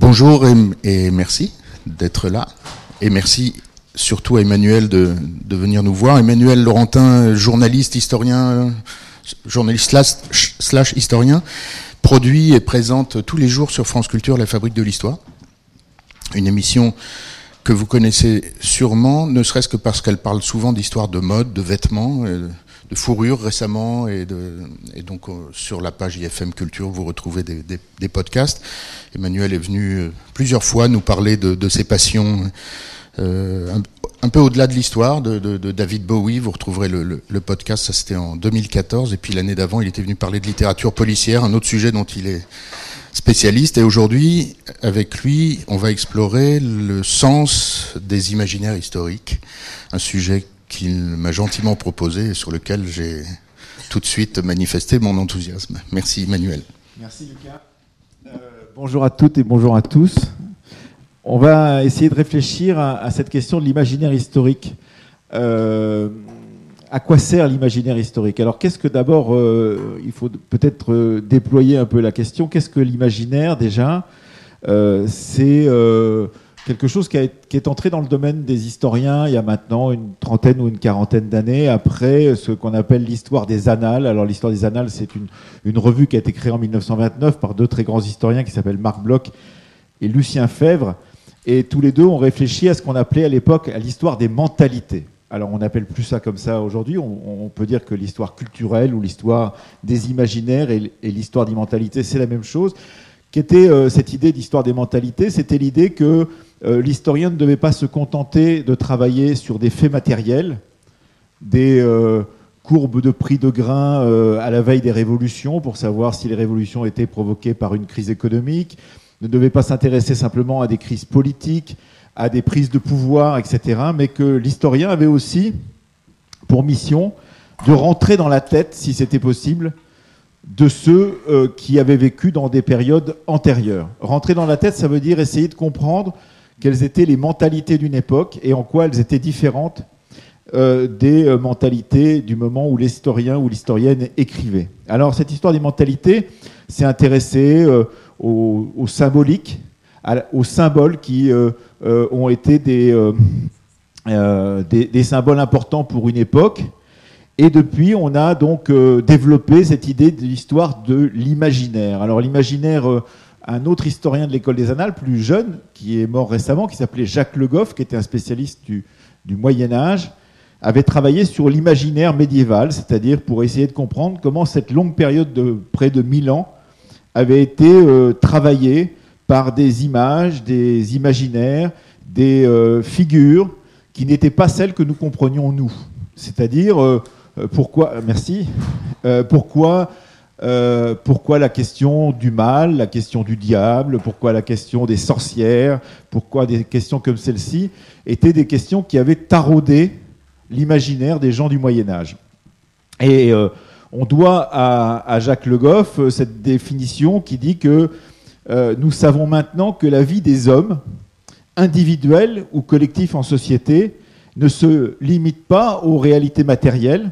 Bonjour et, merci d'être là. Et merci surtout à Emmanuel de, venir nous voir. Emmanuel Laurentin, journaliste, historien, journaliste slash, slash, historien, produit et présente tous les jours sur France Culture La Fabrique de l'Histoire. Une émission que vous connaissez sûrement, ne serait-ce que parce qu'elle parle souvent d'histoire de mode, de vêtements, de fourrure récemment, et, de, et donc sur la page IFM Culture, vous retrouvez des, podcasts. Emmanuel est venu plusieurs fois nous parler de, ses passions euh, un, peu au-delà de l'histoire de, David Bowie. Vous retrouverez le podcast, ça c'était en 2014. Et puis l'année d'avant, il était venu parler de littérature policière, un autre sujet dont il est spécialiste. Et aujourd'hui, avec lui, on va explorer le sens des imaginaires historiques, un sujet qu'il m'a gentiment proposé et sur lequel j'ai tout de suite manifesté mon enthousiasme. Merci Emmanuel. Merci Lucas. Euh, bonjour à toutes et bonjour à tous. On va essayer de réfléchir à, cette question de l'imaginaire historique. Euh, à quoi sert l'imaginaire historique? Alors, qu'est-ce que d'abord, euh, il faut peut-être déployer un peu la question? Qu'est-ce que l'imaginaire déjà? C'est quelque chose qui, est entré dans le domaine des historiens il y a maintenant une trentaine ou une quarantaine d'années, après ce qu'on appelle l'histoire des annales. Alors, l'histoire des annales, c'est une, revue qui a été créée en 1929 par deux très grands historiens qui s'appellent Marc Bloch et Lucien Fèvre. Et tous les deux ont réfléchi à ce qu'on appelait à l'époque l'histoire des mentalités. Alors on n'appelle plus ça comme ça aujourd'hui, on, peut dire que l'histoire culturelle ou l'histoire des imaginaires et, et l'histoire des mentalités, c'est la même chose. Qu'était euh, cette idée d'histoire des mentalités? C'était l'idée que euh, l'historien ne devait pas se contenter de travailler sur des faits matériels, des euh, courbes de prix de grains euh, à la veille des révolutions pour savoir si les révolutions étaient provoquées par une crise économique, ne devait pas s'intéresser simplement à des crises politiques, à des prises de pouvoir, etc., mais que l'historien avait aussi pour mission de rentrer dans la tête, si c'était possible, de ceux qui avaient vécu dans des périodes antérieures. Rentrer dans la tête, ça veut dire essayer de comprendre quelles étaient les mentalités d'une époque et en quoi elles étaient différentes euh, des euh, mentalités du moment où l'historien ou l'historienne écrivait. Alors cette histoire des mentalités s'est intéressée euh, au, au, symbolique, à, aux symboles qui ont été des, des, des, symboles importants pour une époque. Et depuis, on a donc développé cette idée de l'histoire de l'imaginaire. Alors l'imaginaire, un autre historien de l'école des Annales, plus jeune, qui est mort récemment, qui s'appelait Jacques Le Goff, qui était un spécialiste du, Moyen Âge, avait travaillé sur l'imaginaire médiéval, c'est-à-dire pour essayer de comprendre comment cette longue période de près de 1000 ans avait été euh, travaillé par des images, des imaginaires, des euh, figures qui n'étaient pas celles que nous comprenions nous. C'est-à-dire euh, pourquoi, merci, pourquoi, pourquoi la question du mal, la question du diable, pourquoi la question des sorcières, pourquoi des questions comme celle-ci étaient des questions qui avaient taraudé l'imaginaire des gens du Moyen Âge. Et euh, on doit à, Jacques Le Goff euh, cette définition qui dit que euh, nous savons maintenant que la vie des hommes, individuels ou collectifs en société, ne se limite pas aux réalités matérielles,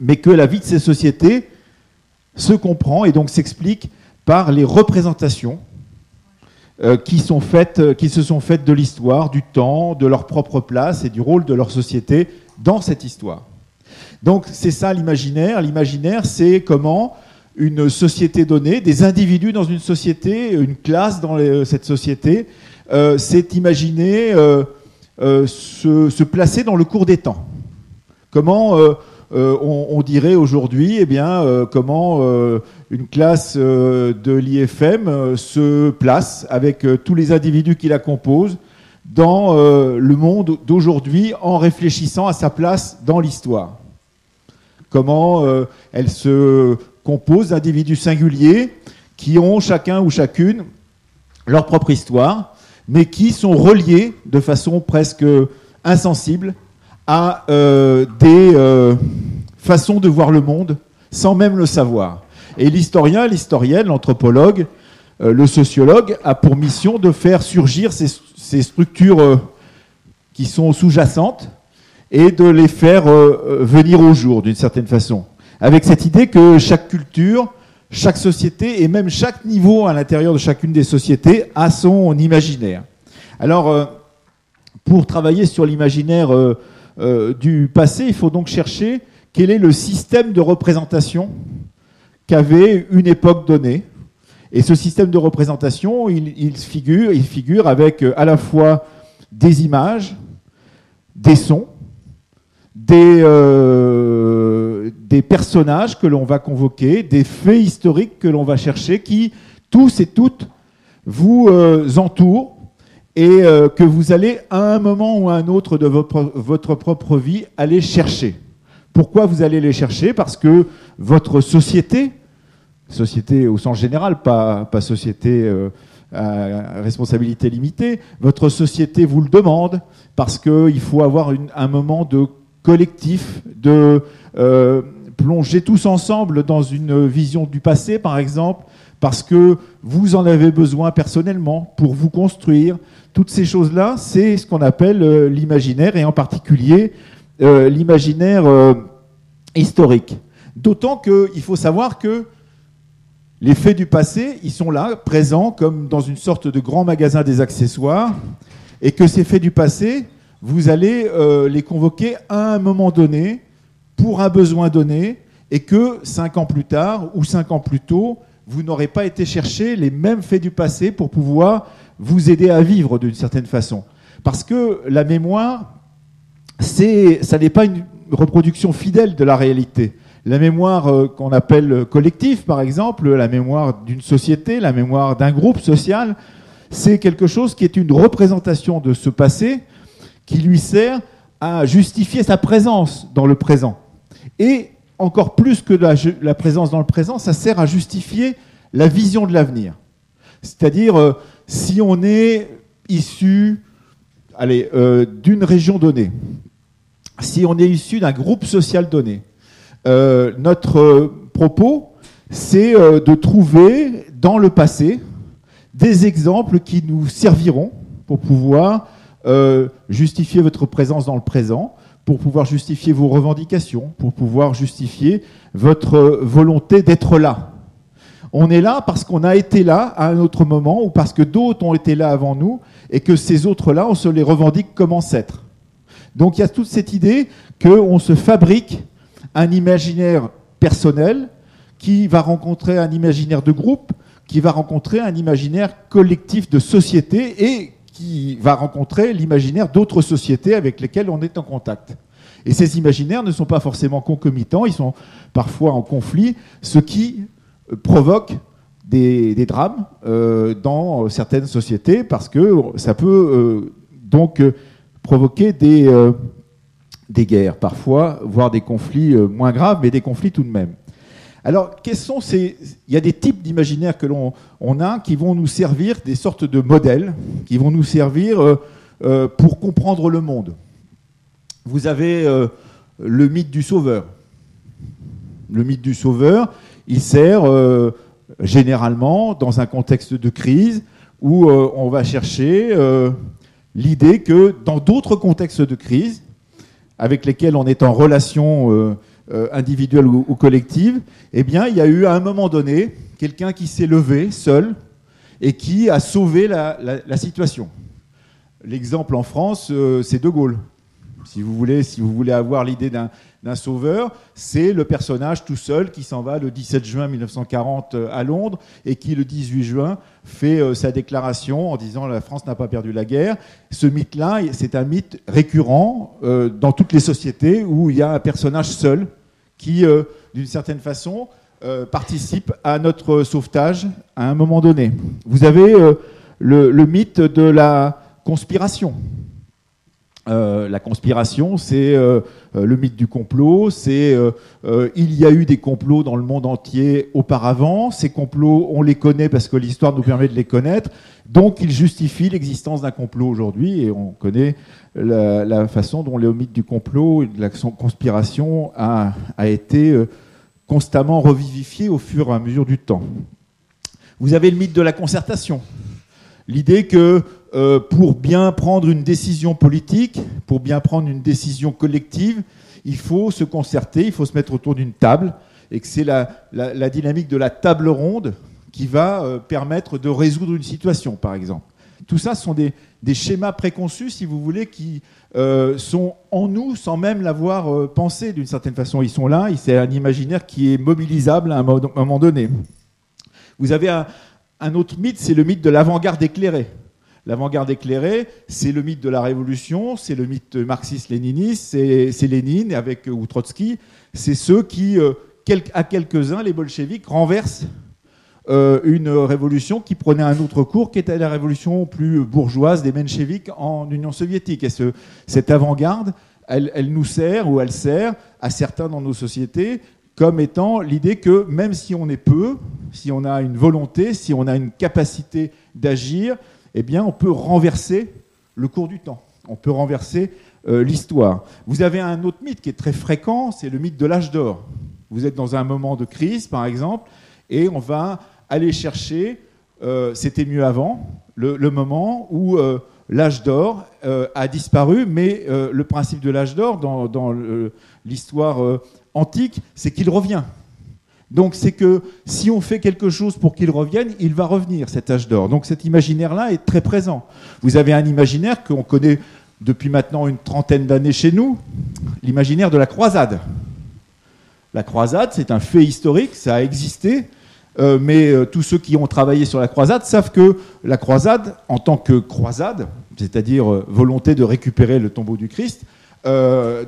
mais que la vie de ces sociétés se comprend et donc s'explique par les représentations euh, qui, sont faites, qui se sont faites de l'histoire, du temps, de leur propre place et du rôle de leur société dans cette histoire. Donc c'est ça l'imaginaire. L'imaginaire, c'est comment une société donnée, des individus dans une société, une classe dans les, cette société, euh, c'est imaginer euh, euh, se, se, placer dans le cours des temps. Comment euh, euh, on, dirait aujourd'hui, eh bien, comment une classe de l'IFM se place avec tous les individus qui la composent dans le monde d'aujourd'hui en réfléchissant à sa place dans l'histoire. Comment euh, elle se compose d'individus singuliers qui ont chacun ou chacune leur propre histoire, mais qui sont reliés de façon presque insensible à euh, des euh, façons de voir le monde sans même le savoir. Et l'historien, l'historienne, l'anthropologue, euh, le sociologue a pour mission de faire surgir ces, structures qui sont sous-jacentes et de les faire venir au jour d'une certaine façon. Avec cette idée que chaque culture, chaque société et même chaque niveau à l'intérieur de chacune des sociétés a son imaginaire. Alors, pour travailler sur l'imaginaire du passé, il faut donc chercher quel est le système de représentation qu'avait une époque donnée. Et ce système de représentation, il, figure, avec à la fois des images, des sons, des, euh, des personnages que l'on va convoquer, des faits historiques que l'on va chercher, qui tous et toutes vous euh, entourent et euh, que vous allez à un moment ou à un autre de votre, propre vie aller chercher. Pourquoi vous allez les chercher? Parce que votre société, société au sens général, pas, société à responsabilité limitée, votre société vous le demande, parce qu'il faut avoir un moment de collectif, de euh, plonger tous ensemble dans une vision du passé, par exemple, parce que vous en avez besoin personnellement pour vous construire. Toutes ces choses-là, c'est ce qu'on appelle euh, l'imaginaire, et en particulier euh, l'imaginaire historique. D'autant qu'il faut savoir que les faits du passé, ils sont là, présents, comme dans une sorte de grand magasin des accessoires, et que ces faits du passé, vous allez euh, les convoquer à un moment donné, pour un besoin donné, et que cinq ans plus tard ou cinq ans plus tôt, vous n'aurez pas été chercher les mêmes faits du passé pour pouvoir vous aider à vivre d'une certaine façon. Parce que la mémoire, ça n'est pas une reproduction fidèle de la réalité. La mémoire euh, qu'on appelle collective, par exemple, la mémoire d'une société, la mémoire d'un groupe social, c'est quelque chose qui est une représentation de ce passé qui lui sert à justifier sa présence dans le présent. Et encore plus que la, présence dans le présent, ça sert à justifier la vision de l'avenir. C'est-à-dire, euh, si on est issu euh, d'une région donnée, si on est issu d'un groupe social donné, euh, notre propos, c'est de trouver dans le passé des exemples qui nous serviront pour pouvoir euh, justifier votre présence dans le présent, pour pouvoir justifier vos revendications, pour pouvoir justifier votre volonté d'être là. On est là parce qu'on a été là à un autre moment ou parce que d'autres ont été là avant nous et que ces autres-là, on se les revendique comme ancêtres. Donc il y a toute cette idée qu'on se fabrique un imaginaire personnel qui va rencontrer un imaginaire de groupe, qui va rencontrer un imaginaire collectif de société et qui va rencontrer l'imaginaire d'autres sociétés avec lesquelles on est en contact. Et ces imaginaires ne sont pas forcément concomitants, ils sont parfois en conflit, ce qui provoque des, drames euh, dans certaines sociétés, parce que ça peut euh, donc provoquer des, guerres parfois, voire des conflits moins graves, mais des conflits tout de même. Alors, quels sont ces... Il y a des types d'imaginaires que l'on on a qui vont nous servir des sortes de modèles, qui vont nous servir euh, euh, pour comprendre le monde. Vous avez euh, le mythe du sauveur. Le mythe du sauveur, il sert généralement dans un contexte de crise où on va chercher l'idée que dans d'autres contextes de crise, avec lesquels on est en relation euh, individuelle ou, collective, eh bien, il y a eu à un moment donné quelqu'un qui s'est levé seul et qui a sauvé la, situation. L'exemple en France, euh, c'est De Gaulle. Si vous voulez, si vous voulez avoir l'idée d'un sauveur, c'est le personnage tout seul qui s'en va le 17 juin 1940 euh, à Londres et qui le 18 juin fait sa déclaration en disant la France n'a pas perdu la guerre. Ce mythe-là, c'est un mythe récurrent dans toutes les sociétés où il y a un personnage seul qui, euh, d'une certaine façon, euh, participe à notre sauvetage à un moment donné. Vous avez euh, le, mythe de la conspiration. La conspiration, c'est le mythe du complot, c'est il y a eu des complots dans le monde entier auparavant, ces complots, on les connaît parce que l'histoire nous permet de les connaître, donc ils justifient l'existence d'un complot aujourd'hui, et on connaît la, façon dont le mythe du complot de la conspiration a, été euh, constamment revivifié au fur et à mesure du temps. Vous avez le mythe de la concertation. L'idée que euh, pour bien prendre une décision politique, pour bien prendre une décision collective, il faut se concerter, il faut se mettre autour d'une table, et que c'est la, dynamique de la table ronde qui va euh, permettre de résoudre une situation, par exemple. Tout ça sont des, schémas préconçus, si vous voulez, qui euh, sont en nous sans même l'avoir pensé d'une certaine façon. Ils sont là, c'est un imaginaire qui est mobilisable à un moment donné. Vous avez un autre mythe, c'est le mythe de l'avant-garde éclairée. L'avant-garde éclairée, c'est le mythe de la révolution, c'est le mythe marxiste-léniniste, c'est Lénine avec ou Trotsky, c'est ceux qui, euh, à quelques-uns, les bolcheviks renversent euh, une révolution qui prenait un autre cours, qui était la révolution plus bourgeoise des mencheviks en Union soviétique. Et ce, cette avant-garde, elle, nous sert ou elle sert à certains dans nos sociétés comme étant l'idée que même si on est peu, si on a une volonté, si on a une capacité d'agir, eh bien, on peut renverser le cours du temps. On peut renverser euh, l'histoire. Vous avez un autre mythe qui est très fréquent, c'est le mythe de l'âge d'or. Vous êtes dans un moment de crise, par exemple, et on va aller chercher, euh, c'était mieux avant, le, moment où euh, l'âge d'or a disparu, mais le principe de l'âge d'or dans l'histoire antique, c'est qu'il revient. Donc c'est que si on fait quelque chose pour qu'il revienne, il va revenir, cet âge d'or. Donc cet imaginaire-là est très présent. Vous avez un imaginaire qu'on connaît depuis maintenant une trentaine d'années chez nous, l'imaginaire de la croisade. La croisade, c'est un fait historique, ça a existé, euh, mais euh, tous ceux qui ont travaillé sur la croisade savent que la croisade, en tant que croisade, c'est-à-dire euh, volonté de récupérer le tombeau du Christ,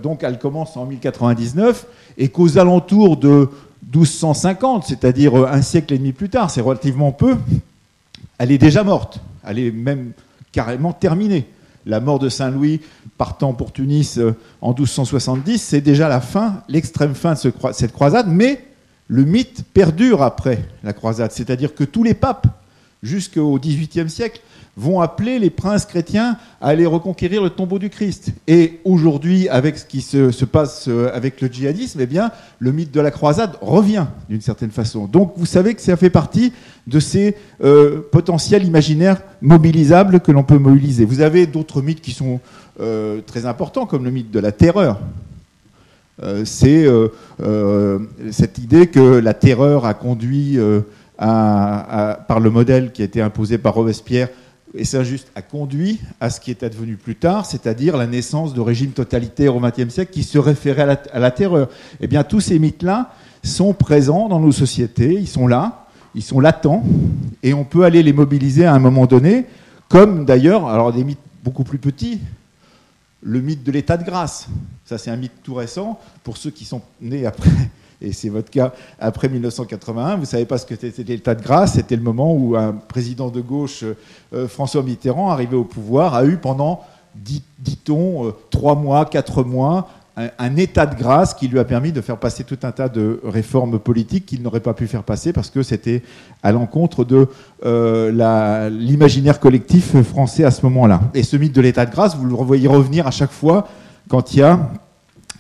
donc elle commence en 1099 et qu'aux alentours de 1250, c'est-à-dire euh, un siècle et demi plus tard, c'est relativement peu, elle est déjà morte. Elle est même carrément terminée. La mort de Saint-Louis partant pour Tunis euh, en 1270, c'est déjà la fin, l'extrême fin de cette croisade, mais le mythe perdure après la croisade. C'est-à-dire que tous les papes, jusqu'au XVIIIe siècle, vont appeler les princes chrétiens à aller reconquérir le tombeau du Christ. Et aujourd'hui, avec ce qui se, passe euh, avec le djihadisme, eh bien, le mythe de la croisade revient d'une certaine façon. Donc vous savez que ça fait partie de ces euh, potentiels imaginaires mobilisables que l'on peut mobiliser. Vous avez d'autres mythes qui sont euh, très importants, comme le mythe de la terreur. C'est cette idée que la terreur a conduit par le modèle qui a été imposé par Robespierre et Saint-Just a conduit à ce qui est advenu plus tard, c'est-à-dire la naissance de régimes totalitaires au XXe siècle qui se référaient à la, terreur. Eh bien, tous ces mythes-là sont présents dans nos sociétés, ils sont là, ils sont latents, et on peut aller les mobiliser à un moment donné, comme d'ailleurs, alors des mythes beaucoup plus petits, le mythe de l'état de grâce. Ça, c'est un mythe tout récent. Pour ceux qui sont nés après et c'est votre cas après 1981. Vous ne savez pas ce que c'était l'état de grâce. C'était le moment où un président de gauche, euh, François Mitterrand, arrivé au pouvoir, a eu pendant, dit-on, euh, trois mois, quatre mois, un, état de grâce qui lui a permis de faire passer tout un tas de réformes politiques qu'il n'aurait pas pu faire passer parce que c'était à l'encontre de euh, l'imaginaire collectif français à ce moment-là. Et ce mythe de l'état de grâce, vous le voyez revenir à chaque fois quand il y a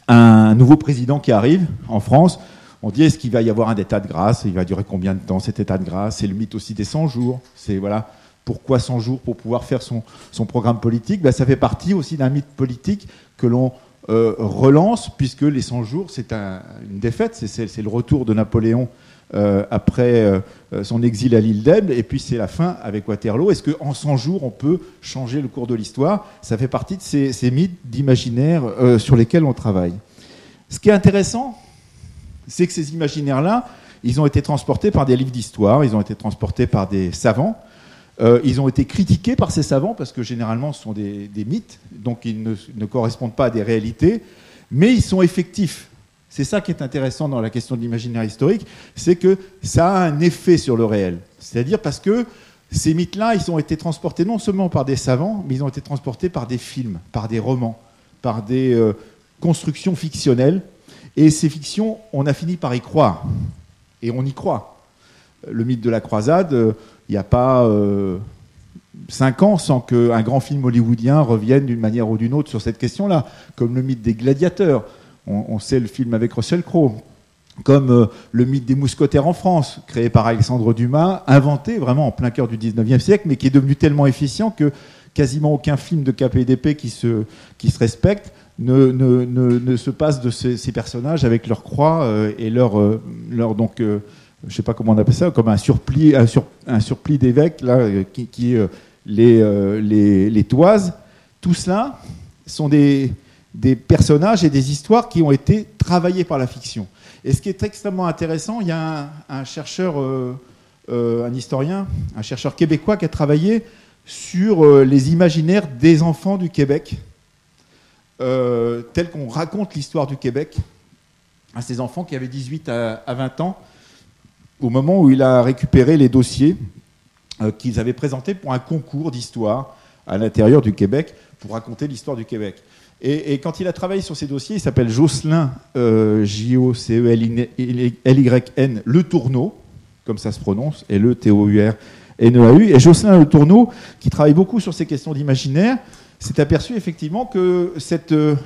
un nouveau président qui arrive en France. On dit est-ce qu'il va y avoir un état de grâce? Il va durer combien de temps cet état de grâce? C'est le mythe aussi des 100 jours. C'est voilà pourquoi 100 jours pour pouvoir faire son, programme politique? Ben, Ça fait partie aussi d'un mythe politique que l'on euh, relance, puisque les 100 jours, c'est une défaite, c'est le retour de Napoléon euh, après euh, son exil à l'île d'Elbe, et puis c'est la fin avec Waterloo. Est-ce qu'en 100 jours, on peut changer le cours de l'histoire? Ça fait partie de ces mythes d'imaginaire sur lesquels on travaille. Ce qui est intéressant, c'est que ces imaginaires-là, ils ont été transportés par des livres d'histoire, ils ont été transportés par des savants, euh, ils ont été critiqués par ces savants parce que généralement ce sont des, mythes, donc ils ne, correspondent pas à des réalités, mais ils sont effectifs. C'est ça qui est intéressant dans la question de l'imaginaire historique, c'est que ça a un effet sur le réel. C'est-à-dire parce que ces mythes-là, ils ont été transportés non seulement par des savants, mais ils ont été transportés par des films, par des romans, par des euh, constructions fictionnelles et ces fictions, on a fini par y croire. Et on y croit. Le mythe de la croisade, euh, il n'y a pas euh, cinq ans sans qu'un grand film hollywoodien revienne d'une manière ou d'une autre sur cette question-là, comme le mythe des gladiateurs. On, sait le film avec Russell Crowe. Comme euh, le mythe des mousquetaires en France, créé par Alexandre Dumas, inventé vraiment en plein cœur du 19e siècle, mais qui est devenu tellement efficient que quasiment aucun film de KPDP qui se, qui se respecte ne, se passe de ces, personnages avec leur croix et leur, leur donc, je ne sais pas comment on appelle ça, comme un surplis, un, un surplis d'évêques là qui, qui les, les, les toises. Tout cela sont des, des personnages et des histoires qui ont été travaillés par la fiction. Et ce qui est extrêmement intéressant, il y a un, chercheur, euh, euh, un historien, un chercheur québécois qui a travaillé sur euh, les imaginaires des enfants du Québec, tels qu'on raconte l'histoire du Québec à ces enfants qui avaient 18 à, 20 ans, au moment où il a récupéré les dossiers qu'ils avaient présentés pour un concours d'histoire à l'intérieur du Québec pour raconter l'histoire du Québec. Et, quand il a travaillé sur ces dossiers, il s'appelle Jocelyn, euh, J-O-C-E-L-Y-N, Le Tourneau, comme ça se prononce, et le T-O-U-R-N-E-A-U. Et Jocelyn Le Tourneau, qui travaille beaucoup sur ces questions d'imaginaire, s'est aperçu effectivement que cette euh,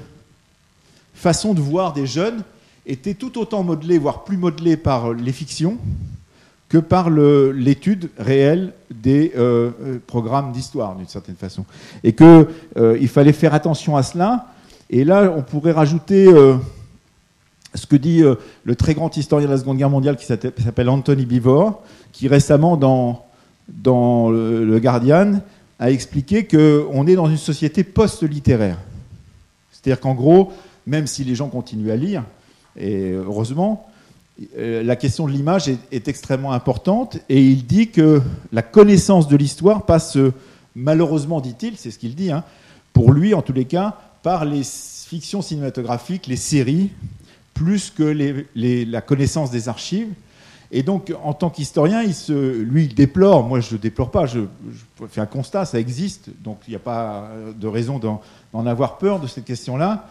façon de voir des jeunes était tout autant modelée, voire plus modelée par les fictions, que par l'étude réelle des euh, euh, programmes d'histoire, d'une certaine façon. Et qu'il fallait faire attention à cela. Et là, on pourrait rajouter ce que dit le très grand historien de la Seconde Guerre mondiale qui s'appelle Anthony Bivor, qui récemment, dans, dans le, Guardian, a expliqué qu'on est dans une société post-littéraire. C'est-à-dire qu'en gros, même si les gens continuent à lire, et heureusement, euh, la question de l'image est, extrêmement importante et il dit que la connaissance de l'histoire passe, malheureusement, dit-il, c'est ce qu'il dit, hein, pour lui en tous les cas, par les fictions cinématographiques, les séries, plus que la connaissance des archives. Et donc, en tant qu'historien, il se, lui, il déplore, moi je ne déplore pas, je, fais un constat, ça existe, donc il n'y a pas de raison d'en avoir peur de cette question-là.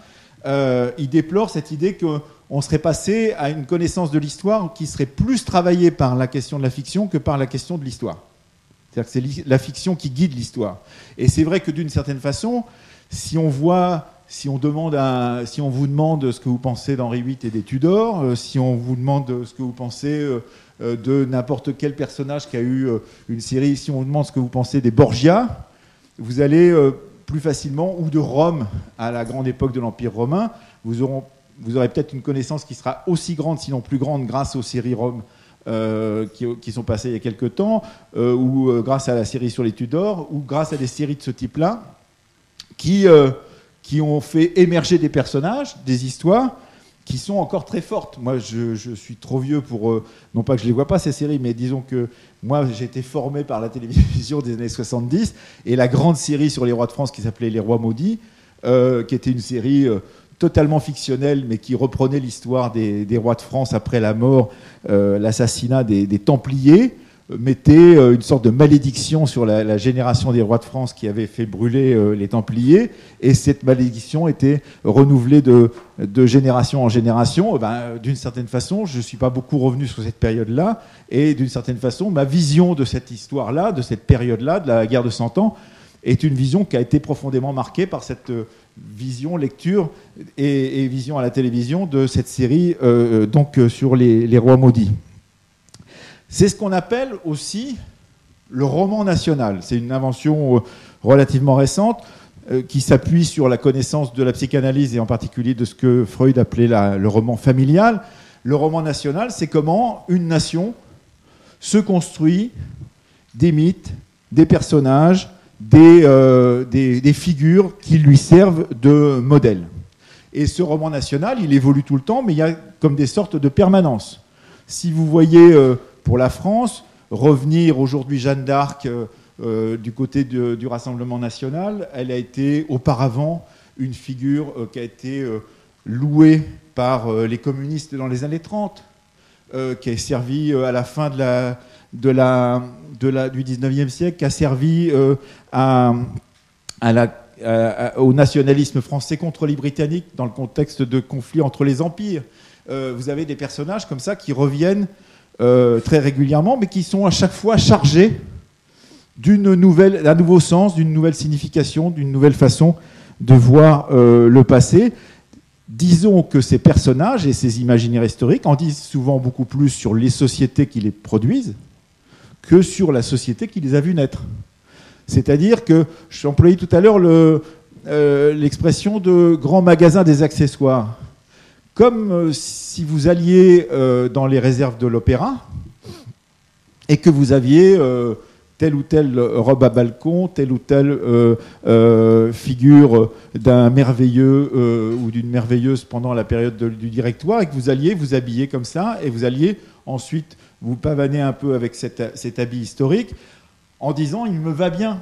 Euh, il déplore cette idée que on serait passé à une connaissance de l'histoire qui serait plus travaillée par la question de la fiction que par la question de l'histoire. C'est-à-dire que c'est la fiction qui guide l'histoire. Et c'est vrai que d'une certaine façon, si on voit, si on demande, si on vous demande ce que vous pensez d'Henri VIII et des Tudors, euh, si on vous demande ce que vous pensez euh, euh, de n'importe quel personnage qui a eu une série, si on vous demande ce que vous pensez des Borgia, vous allez plus facilement, ou de Rome à la grande époque de l'Empire romain, vous aurez peut-être une connaissance qui sera aussi grande, sinon plus grande, grâce aux séries Rome qui, sont passées il y a quelques temps, ou grâce à la série sur les Tudors, ou grâce à des séries de ce type-là, qui, qui ont fait émerger des personnages, des histoires, qui sont encore très fortes. Moi, je, suis trop vieux pour... non pas que je ne les vois pas, ces séries, mais disons que moi, j'ai été formé par la télévision des années 70, et la grande série sur les rois de France qui s'appelait Les Rois Maudits, qui était une série totalement fictionnel, mais qui reprenait l'histoire des, rois de France après la mort, euh, l'assassinat des, Templiers, euh, mettait euh, une sorte de malédiction sur la, génération des rois de France qui avait fait brûler les Templiers, et cette malédiction était renouvelée de, génération en génération. Eh ben, d'une certaine façon, je ne suis pas beaucoup revenu sur cette période-là, et d'une certaine façon, ma vision de cette histoire-là, de cette période-là, de la guerre de Cent Ans, est une vision qui a été profondément marquée par cette vision, lecture et, vision à la télévision de cette série euh, euh, donc euh, sur les, rois maudits. C'est ce qu'on appelle aussi le roman national. C'est une invention relativement récente qui s'appuie sur la connaissance de la psychanalyse et en particulier de ce que Freud appelait le roman familial. Le roman national, c'est comment une nation se construit des mythes, des personnages, euh, des, des, figures qui lui servent de modèle. Et ce roman national, il évolue tout le temps, mais il y a comme des sortes de permanence. Si vous voyez euh, pour la France revenir aujourd'hui Jeanne d'Arc euh, du côté du Rassemblement national, elle a été auparavant une figure qui a été louée par les communistes dans les années 30, qui a servi à la fin du 19e siècle, qui a servi au nationalisme français contre les Britanniques dans le contexte de conflits entre les empires. Euh, vous avez des personnages comme ça qui reviennent euh, très régulièrement, mais qui sont à chaque fois chargés d'une nouvelle, d'un nouveau sens, d'une nouvelle signification, d'une nouvelle façon de voir euh, le passé. Disons que ces personnages et ces imaginaires historiques en disent souvent beaucoup plus sur les sociétés qui les produisent que sur la société qui les a vus naître. C'est-à-dire que, je employé tout à l'heure l'expression de grand magasin des accessoires. Comme si vous alliez dans les réserves de l'opéra et que vous aviez telle ou telle robe à balcon, telle ou telle euh, euh, figure d'un merveilleux euh, ou d'une merveilleuse pendant la période du directoire, et que vous alliez vous habiller comme ça, et vous alliez ensuite vous pavaner un peu avec cet habit historique, en disant il me va bien,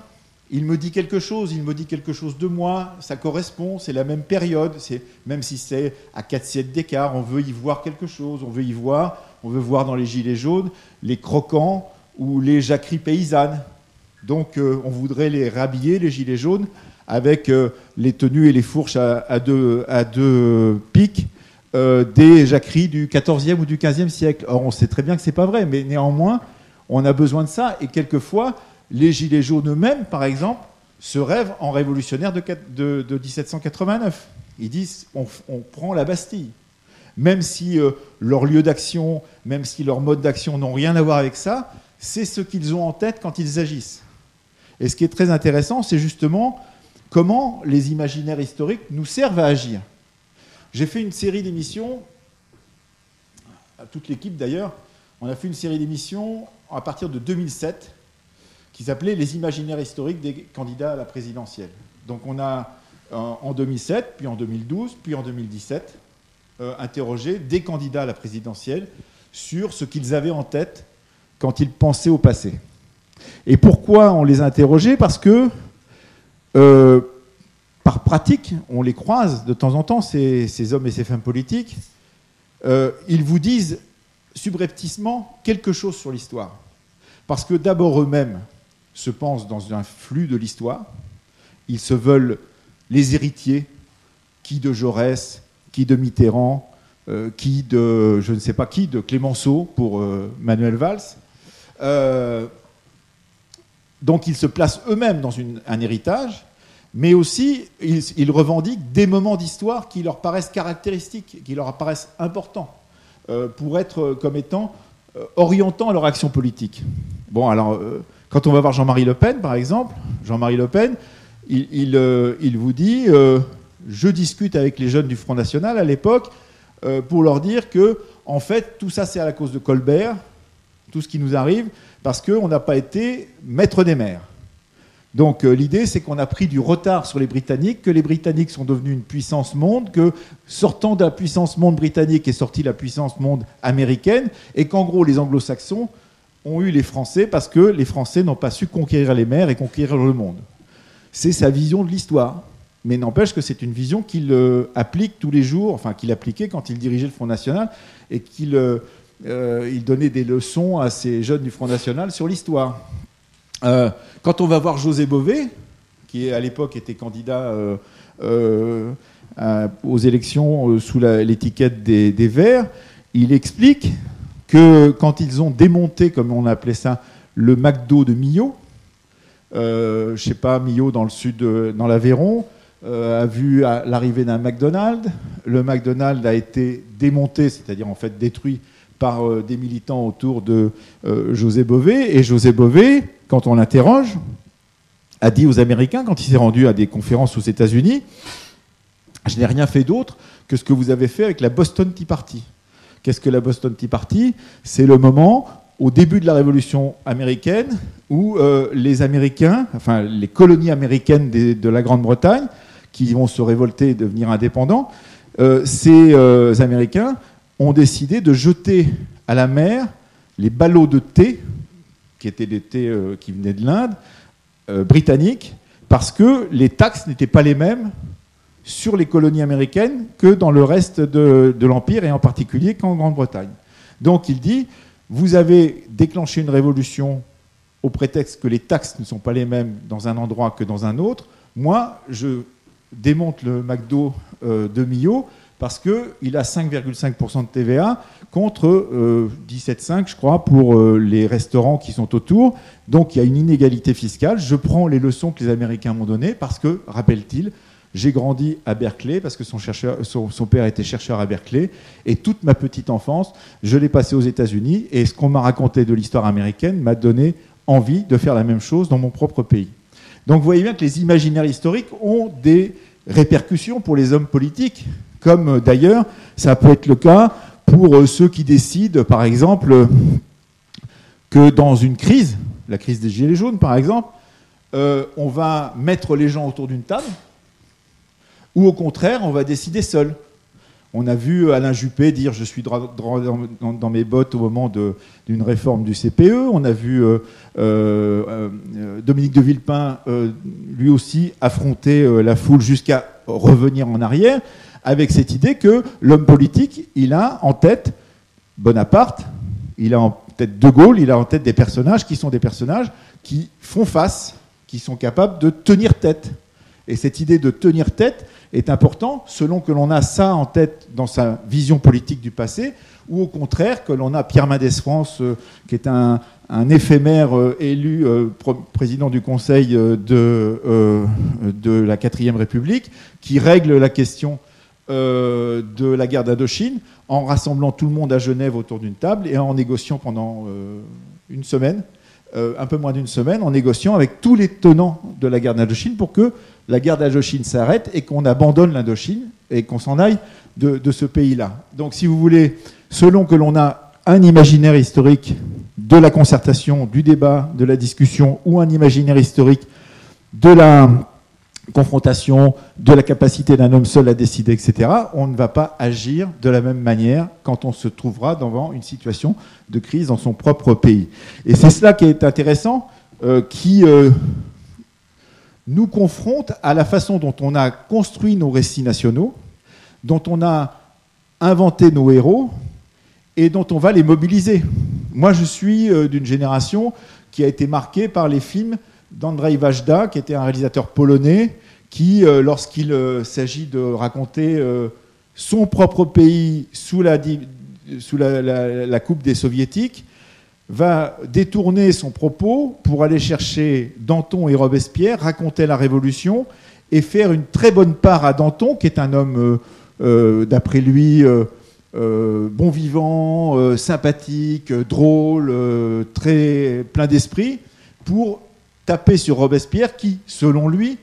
il me dit quelque chose, il me dit quelque chose de moi, ça correspond, c'est la même période, c'est même si c'est à 4 siècles d'écart, on veut y voir quelque chose, on veut y voir, on veut voir dans les gilets jaunes les croquants ou les jacqueries paysannes. Donc euh, on voudrait les rhabiller, les gilets jaunes, avec euh, les tenues et les fourches à, deux, à pics euh, des jacqueries du XIVe ou du XVe siècle. Or on sait très bien que ce n'est pas vrai, mais néanmoins on a besoin de ça. Et quelquefois, les gilets jaunes eux-mêmes, par exemple, se rêvent en révolutionnaires de, de, 1789. Ils disent on, on, prend la Bastille. Même si leur lieu d'action, même si leur mode d'action n'ont rien à voir avec ça, c'est ce qu'ils ont en tête quand ils agissent. Et ce qui est très intéressant, c'est justement comment les imaginaires historiques nous servent à agir. J'ai fait une série d'émissions, à toute l'équipe d'ailleurs, on a fait une série d'émissions à partir de 2007 qui s'appelait Les imaginaires historiques des candidats à la présidentielle. Donc on a euh, en 2007, puis en 2012, puis en 2017 euh, interrogé des candidats à la présidentielle sur ce qu'ils avaient en tête quand ils pensaient au passé. Et pourquoi on les a interrogés? Parce que, euh, par pratique, on les croise de temps en temps, ces, hommes et ces femmes politiques, ils vous disent subrepticement quelque chose sur l'histoire. Parce que d'abord eux-mêmes se pensent dans un flux de l'histoire, ils se veulent les héritiers, qui de Jaurès, qui de Mitterrand, euh, qui de je ne sais pas qui, de Clémenceau pour Manuel Valls, euh, donc ils se placent eux-mêmes dans un héritage, mais aussi ils, revendiquent des moments d'histoire qui leur paraissent caractéristiques, qui leur apparaissent importants, euh, pour être euh, comme étant orientant à leur action politique. Bon, alors, quand on va voir Jean-Marie Le Pen, par exemple, Jean-Marie Le Pen, il, il, vous dit Je discute avec les jeunes du Front National à l'époque pour leur dire que, en fait, tout ça, c'est à la cause de Colbert, tout ce qui nous arrive, parce qu'on n'a pas été maître des mers. Donc euh, l'idée, c'est qu'on a pris du retard sur les Britanniques, que les Britanniques sont devenus une puissance monde, que sortant de la puissance monde britannique est sortie la puissance monde américaine, et qu'en gros les anglo-saxons ont eu les Français parce que les Français n'ont pas su conquérir les mers et conquérir le monde. C'est sa vision de l'histoire. Mais n'empêche que c'est une vision qu'il euh, applique tous les jours, enfin qu'il appliquait quand il dirigeait le Front National, et qu'il euh, euh, donnait des leçons à ces jeunes du Front National sur l'histoire. Quand on va voir José Bové, qui à l'époque était candidat aux élections sous l'étiquette des, Verts, il explique que quand ils ont démonté, comme on appelait ça, le McDo de Millau, je ne sais pas, Millau dans le sud, dans l'Aveyron, a vu l'arrivée d'un McDonald's. Le McDonald's a été démonté, c'est-à-dire en fait détruit par euh, des militants autour de euh, José Bové. Et José Bové, quand on l'interroge, a dit aux Américains, quand il s'est rendu à des conférences aux États-Unis, je n'ai rien fait d'autre que ce que vous avez fait avec la Boston Tea Party. Qu'est-ce que la Boston Tea Party? C'est le moment, au début de la Révolution américaine, où euh, les Américains, enfin les colonies américaines de la Grande-Bretagne, qui vont se révolter et devenir indépendants, ces Américains ont décidé de jeter à la mer les ballots de thé, qui étaient des thés euh, qui venaient de l'Inde, euh, britanniques, parce que les taxes n'étaient pas les mêmes sur les colonies américaines que dans le reste de, l'Empire, et en particulier qu'en Grande-Bretagne. Donc il dit, vous avez déclenché une révolution au prétexte que les taxes ne sont pas les mêmes dans un endroit que dans un autre. Moi, je démonte le McDo euh, de Millau parce qu'il a 5,5% de TVA contre 17,5% euh, je crois pour euh, les restaurants qui sont autour. Donc il y a une inégalité fiscale. Je prends les leçons que les Américains m'ont données parce que, rappelle-t-il, j'ai grandi à Berkeley parce que son, son, père était chercheur à Berkeley. Et toute ma petite enfance, je l'ai passée aux États-Unis. Et ce qu'on m'a raconté de l'histoire américaine m'a donné envie de faire la même chose dans mon propre pays. Donc vous voyez bien que les imaginaires historiques ont des répercussions pour les hommes politiques, comme euh, d'ailleurs ça peut être le cas pour euh, ceux qui décident, par exemple, que dans une crise, la crise des Gilets jaunes par exemple, euh, on va mettre les gens autour d'une table, ou au contraire, on va décider seul. On a vu Alain Juppé dire je suis dans, mes bottes au moment d'une réforme du CPE. On a vu euh, euh, Dominique de Villepin lui aussi affronter la foule jusqu'à revenir en arrière avec cette idée que l'homme politique, il a en tête Bonaparte, il a en tête De Gaulle, il a en tête des personnages qui sont des personnages qui font face, qui sont capables de tenir tête. Et cette idée de tenir tête est importante selon que l'on a ça en tête dans sa vision politique du passé, ou au contraire que l'on a Pierre Mendès France, euh, qui est un, éphémère euh, élu euh, président du Conseil de, de la quatrième République, qui règle la question de la guerre d'Indochine en rassemblant tout le monde à Genève autour d'une table et en négociant pendant une semaine un peu moins d'une semaine en négociant avec tous les tenants de la guerre d'Indochine pour que la guerre d'Indochine s'arrête et qu'on abandonne l'Indochine et qu'on s'en aille de, ce pays-là. Donc si vous voulez, selon que l'on a un imaginaire historique de la concertation, du débat, de la discussion, ou un imaginaire historique de la confrontation, de la capacité d'un homme seul à décider, etc., on ne va pas agir de la même manière quand on se trouvera devant une situation de crise dans son propre pays. Et c'est cela qui est intéressant, euh, qui euh, nous confronte à la façon dont on a construit nos récits nationaux, dont on a inventé nos héros et dont on va les mobiliser. Moi, je suis euh, d'une génération qui a été marquée par les films d'Andrzej Wajda, qui était un réalisateur polonais, qui, euh, lorsqu'il euh, s'agit de raconter son propre pays sous la, sous la, coupe des soviétiques, va détourner son propos pour aller chercher Danton et Robespierre, raconter la Révolution et faire une très bonne part à Danton, qui est un homme, d'après lui, bon vivant, sympathique, drôle, très plein d'esprit, pour taper sur Robespierre qui, selon lui,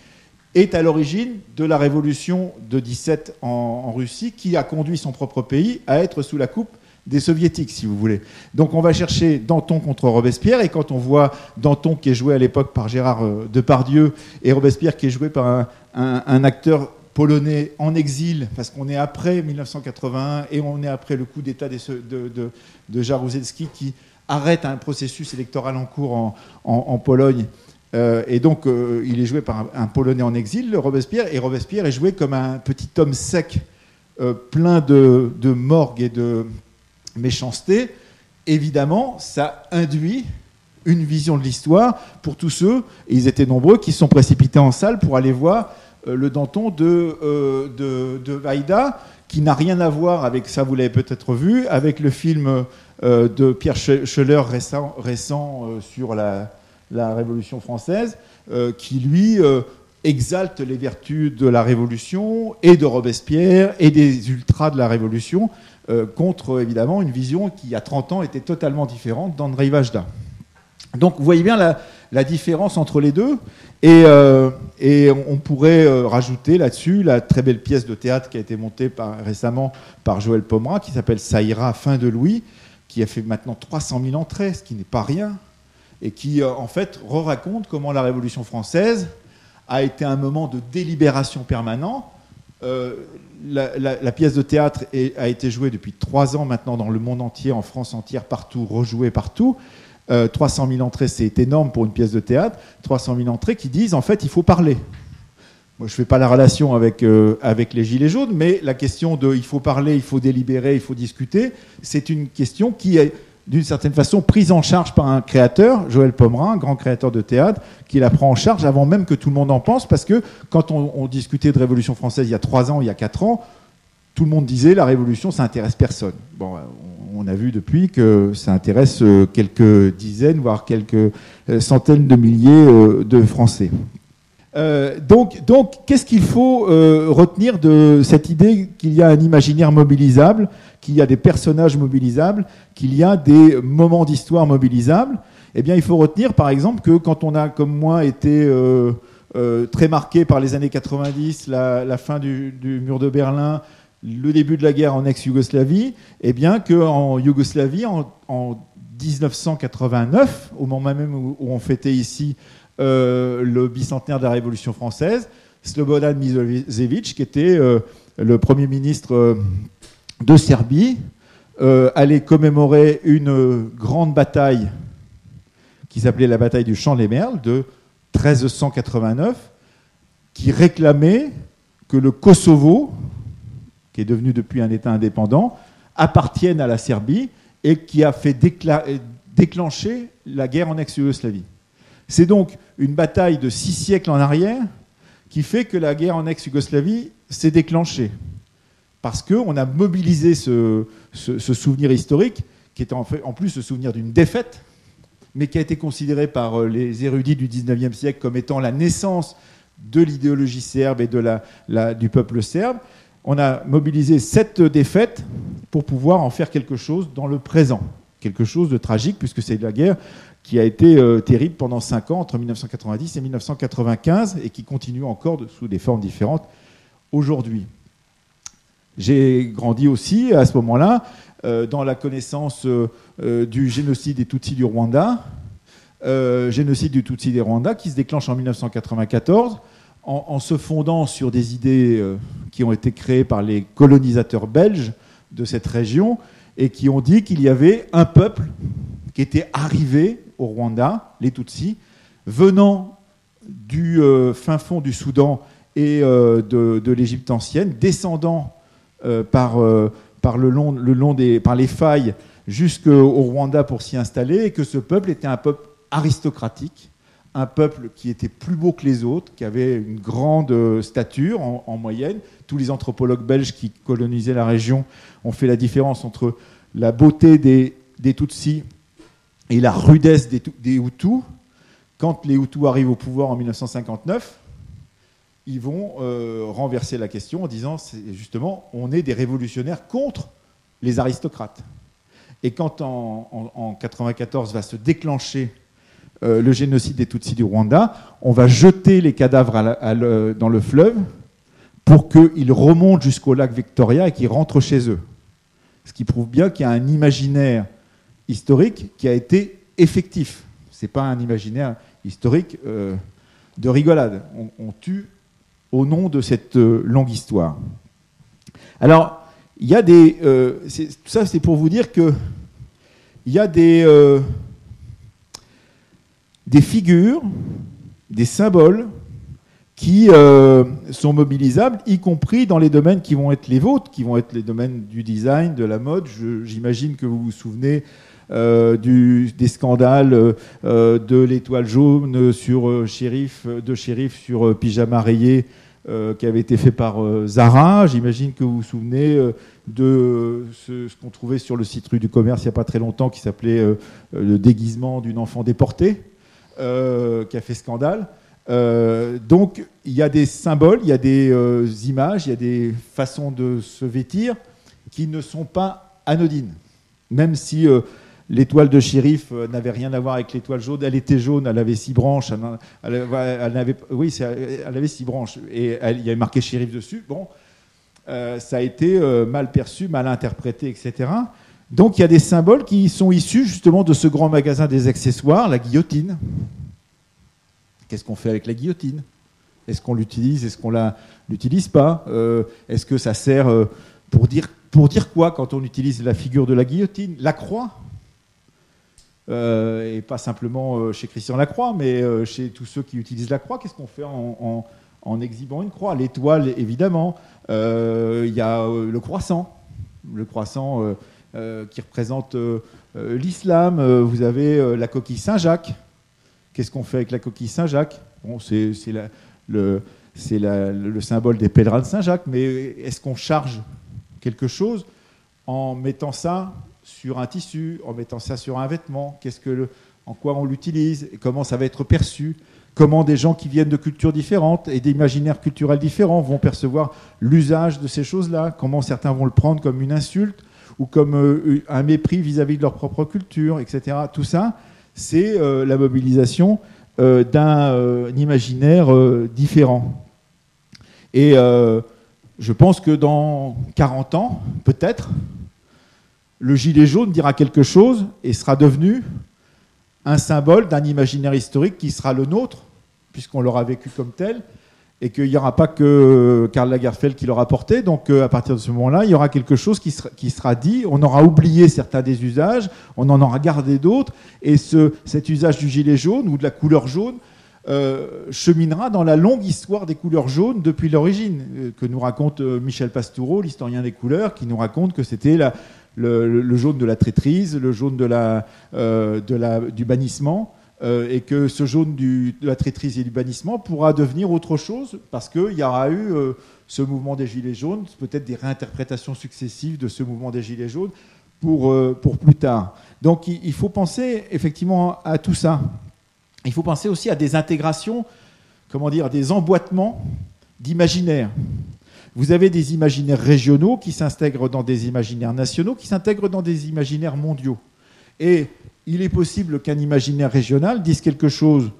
est à l'origine de la révolution de 17 en, Russie qui a conduit son propre pays à être sous la coupe des soviétiques, si vous voulez. Donc on va chercher Danton contre Robespierre, et quand on voit Danton qui est joué à l'époque par Gérard euh, Depardieu, et Robespierre qui est joué par un, acteur polonais en exil, parce qu'on est après 1981, et on est après le coup d'État de, de, de Jaruzelski qui arrête un processus électoral en cours en Pologne euh, et donc, euh, il est joué par un, Polonais en exil, Robespierre, et Robespierre est joué comme un petit homme sec, plein de, morgue et de méchanceté. Évidemment, ça induit une vision de l'histoire pour tous ceux, et ils étaient nombreux, qui sont précipités en salle pour aller voir le Danton de, de, Vaïda, qui n'a rien à voir avec ça, vous l'avez peut-être vu, avec le film de Pierre Scheller récent, récent sur la la Révolution française, euh, qui lui euh, exalte les vertus de la Révolution et de Robespierre et des ultras de la Révolution, euh, contre évidemment une vision qui, il y a 30 ans, était totalement différente d'André Vajda. Donc vous voyez bien la, différence entre les deux. Et, et on pourrait rajouter là-dessus la très belle pièce de théâtre qui a été montée récemment par Joël Pomera, qui s'appelle Ça ira, fin de Louis, qui a fait maintenant 300 000 entrées, ce qui n'est pas rien et qui euh, en fait re-raconte comment la Révolution française a été un moment de délibération permanent. Euh, la, pièce de théâtre a été jouée depuis trois ans maintenant dans le monde entier, en France entière, partout, rejouée partout. 300 euh, 000 entrées, c'est énorme pour une pièce de théâtre. 300 000 entrées qui disent en fait il faut parler. Moi, je ne fais pas la relation avec, avec les Gilets jaunes, mais la question de il faut parler, il faut délibérer, il faut discuter, c'est une question qui d'une certaine façon prise en charge par un créateur, Joël Pomerin, grand créateur de théâtre, qui la prend en charge avant même que tout le monde en pense, parce que quand on, discutait de Révolution française il y a trois ans, il y a quatre ans, tout le monde disait la Révolution, ça intéresse personne. Bon, on a vu depuis que ça intéresse euh, quelques dizaines, voire quelques euh, centaines de milliers euh, de Français. Donc, donc qu'est-ce qu'il faut retenir de cette idée qu'il y a un imaginaire mobilisable qu'il y a des personnages mobilisables, qu'il y a des moments d'histoire mobilisables? Eh bien, il faut retenir, par exemple, que quand on a, comme moi, été très marqué par les années 90, la, fin du, mur de Berlin, le début de la guerre en ex-Yougoslavie, eh bien qu'en Yougoslavie, en, 1989, au moment même où, on fêtait ici le bicentenaire de la Révolution française, Slobodan Milosevic, qui était le Premier ministre de Serbie, euh, allait commémorer une grande bataille qui s'appelait la bataille du Champ les Merles de 1389, qui réclamait que le Kosovo, qui est devenu depuis un État indépendant, appartienne à la Serbie et qui a fait déclencher la guerre en ex-Yougoslavie. C'est donc une bataille de six siècles en arrière qui fait que la guerre en ex-Yougoslavie s'est déclenchée parce qu'on a mobilisé ce, souvenir historique, qui est en, plus le souvenir d'une défaite, mais qui a été considéré par euh, les érudits du XIXe siècle comme étant la naissance de l'idéologie serbe et de la, du peuple serbe. On a mobilisé cette défaite pour pouvoir en faire quelque chose dans le présent, quelque chose de tragique, puisque c'est la guerre qui a été euh, terrible pendant cinq ans, entre 1990 et 1995, et qui continue encore sous des formes différentes aujourd'hui. J'ai grandi aussi à ce moment-là euh, dans la connaissance euh, du génocide des Tutsis du Rwanda, génocide du Tutsi des Rwanda qui se déclenche en 1994 en, se fondant sur des idées qui ont été créées par les colonisateurs belges de cette région et qui ont dit qu'il y avait un peuple qui était arrivé au Rwanda, les Tutsis, venant du fin fond du Soudan et de, de l'Égypte ancienne, descendant euh, par, euh, le long, des, par les failles jusqu'au Rwanda pour s'y installer, et que ce peuple était un peuple aristocratique, un peuple qui était plus beau que les autres, qui avait une grande euh, stature en, moyenne. Tous les anthropologues belges qui colonisaient la région ont fait la différence entre la beauté des, des Tutsis et la rudesse des, des Hutus. Quand les Hutus arrivent au pouvoir en 1959, ils vont euh, renverser la question en disant justement on est des révolutionnaires contre les aristocrates. Et quand en, 1994 va se déclencher euh, le génocide des Tutsis du Rwanda, on va jeter les cadavres dans le fleuve pour qu'ils remontent jusqu'au lac Victoria et qu'ils rentrent chez eux. Ce qui prouve bien qu'il y a un imaginaire historique qui a été effectif. Ce n'est pas un imaginaire historique euh, de rigolade. on tue au nom de cette euh, longue histoire. Alors, il y a des. Euh, ça, c'est pour vous dire que il y a des, des figures, des symboles qui sont mobilisables, y compris dans les domaines qui vont être les vôtres, qui vont être les domaines du design, de la mode. J'imagine que vous vous souvenez du, des scandales de l'étoile jaune sur shérif, de shérif sur pyjama rayé euh, qui avait été fait par euh, Zara. J'imagine que vous vous souvenez euh, de ce, qu'on trouvait sur le site rue du commerce il n'y a pas très longtemps qui s'appelait le déguisement d'une enfant déportée, qui a fait scandale. donc il y a des symboles, il y a des images, il y a des façons de se vêtir qui ne sont pas anodines. Même si L'étoile de shérif euh, n'avait rien à voir avec l'étoile jaune. Elle était jaune, elle avait six branches. Elle, avait, oui, elle avait six branches. Et il y avait marqué shérif dessus. Bon, euh, ça a été euh, mal perçu, mal interprété, etc. Donc il y a des symboles qui sont issus justement de ce grand magasin des accessoires, la guillotine. Qu'est-ce qu'on fait avec la guillotine? Est-ce qu'on l'utilise? Est-ce qu'on ne l'utilise pas? Est-ce que ça sert pour dire, pour dire quoi quand on utilise la figure de la guillotine? La croix? Euh, et pas simplement euh, chez Christian Lacroix, mais euh, chez tous ceux qui utilisent la croix. Qu'est-ce qu'on fait en, exhibant une croix? L'étoile, évidemment. Il y a le croissant, le croissant qui représente l'islam. vous avez la coquille Saint-Jacques. Qu'est-ce qu'on fait avec la coquille Saint-Jacques? Bon, C'est le, le symbole des pèlerins de Saint-Jacques, mais est-ce qu'on charge quelque chose en mettant ça sur un tissu, en mettant ça sur un vêtement, qu'est-ce que en quoi on l'utilise, comment ça va être perçu, comment des gens qui viennent de cultures différentes et d'imaginaires culturels différents vont percevoir l'usage de ces choses-là, comment certains vont le prendre comme une insulte ou comme euh, un mépris vis-à-vis de leur propre culture, etc. Tout ça, c'est la mobilisation d'un imaginaire différent. Et je pense que dans 40 ans, peut-être, le gilet jaune dira quelque chose et sera devenu un symbole d'un imaginaire historique qui sera le nôtre, puisqu'on l'aura vécu comme tel, et qu'il n'y aura pas que Karl Lagerfeld qui l'aura porté. Donc euh, à partir de ce moment-là, il y aura quelque chose qui sera, dit. On aura oublié certains des usages, on en aura gardé d'autres, et cet usage du gilet jaune ou de la couleur jaune euh, cheminera dans la longue histoire des couleurs jaunes depuis l'origine, euh, que nous raconte euh, Michel Pastoureau, l'historien des couleurs, qui nous raconte que c'était le, jaune de la traîtrise, le jaune de la, du bannissement, et que ce jaune de la traîtrise et du bannissement pourra devenir autre chose, parce qu'il y aura eu ce mouvement des Gilets jaunes, peut-être des réinterprétations successives de ce mouvement des Gilets jaunes pour, pour plus tard. Donc il faut penser effectivement à tout ça. Il faut penser aussi à des intégrations, comment dire, des emboîtements d'imaginaires. Vous avez des imaginaires régionaux qui s'intègrent dans des imaginaires nationaux, qui s'intègrent dans des imaginaires mondiaux. Et il est possible qu'un imaginaire régional dise quelque chose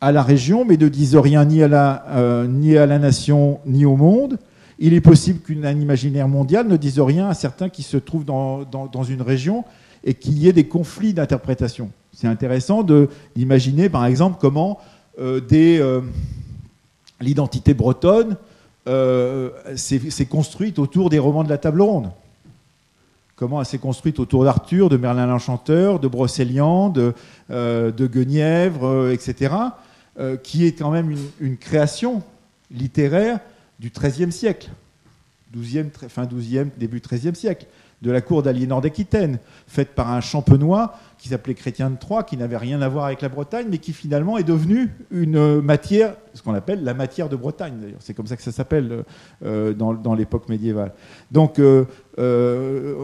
à la région, mais ne dise rien ni à la, euh, ni à la nation, ni au monde. Il est possible qu'un imaginaire mondial ne dise rien à certains qui se trouvent dans, dans une région et qu'il y ait des conflits d'interprétation. C'est intéressant d'imaginer, par exemple, comment euh, euh, l'identité bretonne euh, s'est construite autour des romans de la table ronde. Comment elle s'est construite autour d'Arthur, de Merlin l'Enchanteur, de Brocéliande, de, Guenièvre, etc., qui est quand même une, une création littéraire du XIIIe siècle, 12e, fin 12e, début XIIIe siècle de la cour d'Aliénor d'Aquitaine, faite par un champenois qui s'appelait Chrétien de Troyes, qui n'avait rien à voir avec la Bretagne, mais qui finalement est devenu une matière, ce qu'on appelle la matière de Bretagne d'ailleurs. C'est comme ça que ça s'appelle euh, dans, l'époque médiévale. Donc euh, euh,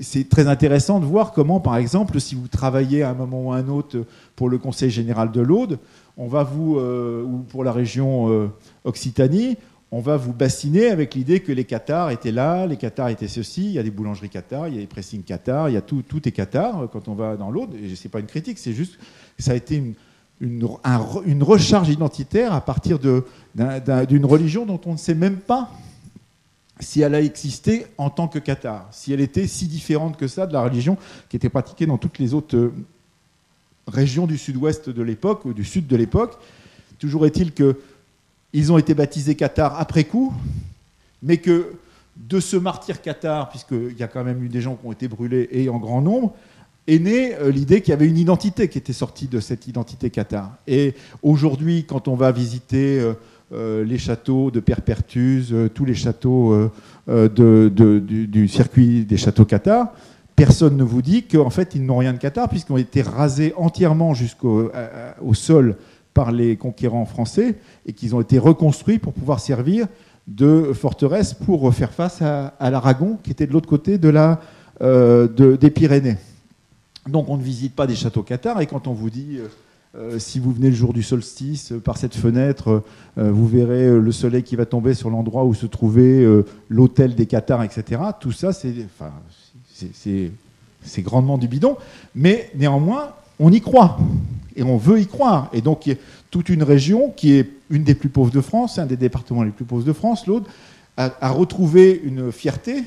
c'est très intéressant de voir comment, par exemple, si vous travaillez à un moment ou à un autre pour le Conseil général de l'Aude, on va vous, ou pour la région Occitanie, on va vous bassiner avec l'idée que les Qatars étaient là, les Qatars étaient ceci, il y a des boulangeries Qatar, il y a des pressings Qatar, il y a tout, tout est Qatar quand on va dans l'autre. Et ce n'est pas une critique, c'est juste ça a été une, une, recharge identitaire à partir d'une religion dont on ne sait même pas si elle a existé en tant que Qatar, si elle était si différente que ça de la religion qui était pratiquée dans toutes les autres euh, régions du sud-ouest de l'époque ou du sud de l'époque. Toujours est-il que ils ont été baptisés Qatar après coup, mais que de ce martyr Qatar, puisqu'il y a quand même eu des gens qui ont été brûlés et en grand nombre, est née euh, l'idée qu'il y avait une identité qui était sortie de cette identité Qatar. Et aujourd'hui, quand on va visiter euh, euh, les châteaux de Perpertuse, tous les châteaux du, circuit des châteaux Qatar, personne ne vous dit qu'en fait ils n'ont rien de Qatar puisqu'ils ont été rasés entièrement jusqu'au sol par les conquérants français et qu'ils ont été reconstruits pour pouvoir servir de forteresse pour faire face à, l'Aragon qui était de l'autre côté de euh, des Pyrénées. Donc on ne visite pas des châteaux cathares et quand on vous dit euh, euh, si vous venez le jour du solstice par cette fenêtre, vous verrez le soleil qui va tomber sur l'endroit où se trouvait l'hôtel des cathares, etc. Tout ça, c'est enfin, grandement du bidon, mais néanmoins, on y croit et on veut y croire. Et donc, toute une région qui est une des plus pauvres de France, un des départements les plus pauvres de France, l'autre, a, retrouvé une fierté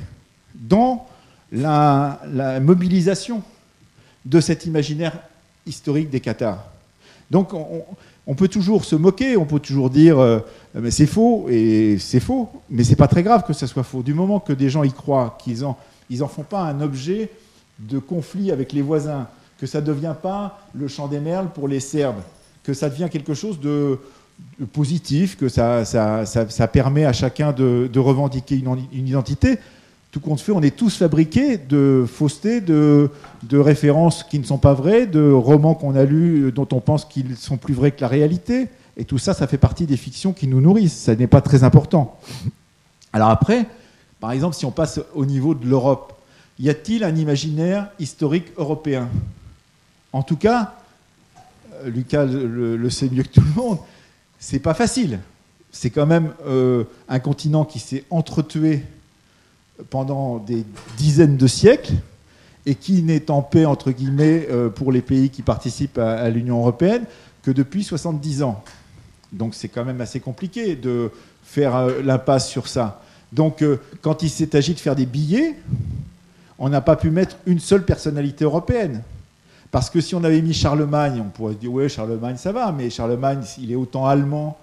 dans la, mobilisation de cet imaginaire historique des Qatars. Donc, on, peut toujours se moquer, on peut toujours dire euh, mais c'est faux et c'est faux, mais c'est pas très grave que ça soit faux. Du moment que des gens y croient, qu'ils en, ils en font pas un objet de conflit avec les voisins, que ça ne devient pas le chant des merles pour les Serbes, que ça devient quelque chose de, positif, que ça, permet à chacun de, revendiquer une, identité. Tout compte fait, on est tous fabriqués de faussetés, de, de références qui ne sont pas vraies, de romans qu'on a lus dont on pense qu'ils sont plus vrais que la réalité. Et tout ça, ça fait partie des fictions qui nous nourrissent. Ça n'est pas très important. Alors après, par exemple, si on passe au niveau de l'Europe, y a-t-il un imaginaire historique européen? En tout cas, euh, Lucas le, sait mieux que tout le monde, c'est pas facile. C'est quand même euh, un continent qui s'est entretué pendant des dizaines de siècles et qui n'est en paix, entre guillemets, pour les pays qui participent à, l'Union européenne que depuis 70 ans. Donc c'est quand même assez compliqué de faire l'impasse sur ça. Donc quand il s'est agi de faire des billets, on n'a pas pu mettre une seule personnalité européenne. Parce que si on avait mis Charlemagne, on pourrait se dire, ouais, Charlemagne, ça va, mais Charlemagne, il est autant allemand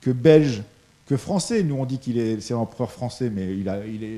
que belge que français. Nous, on dit qu'il est, c'est l'empereur français, mais il a,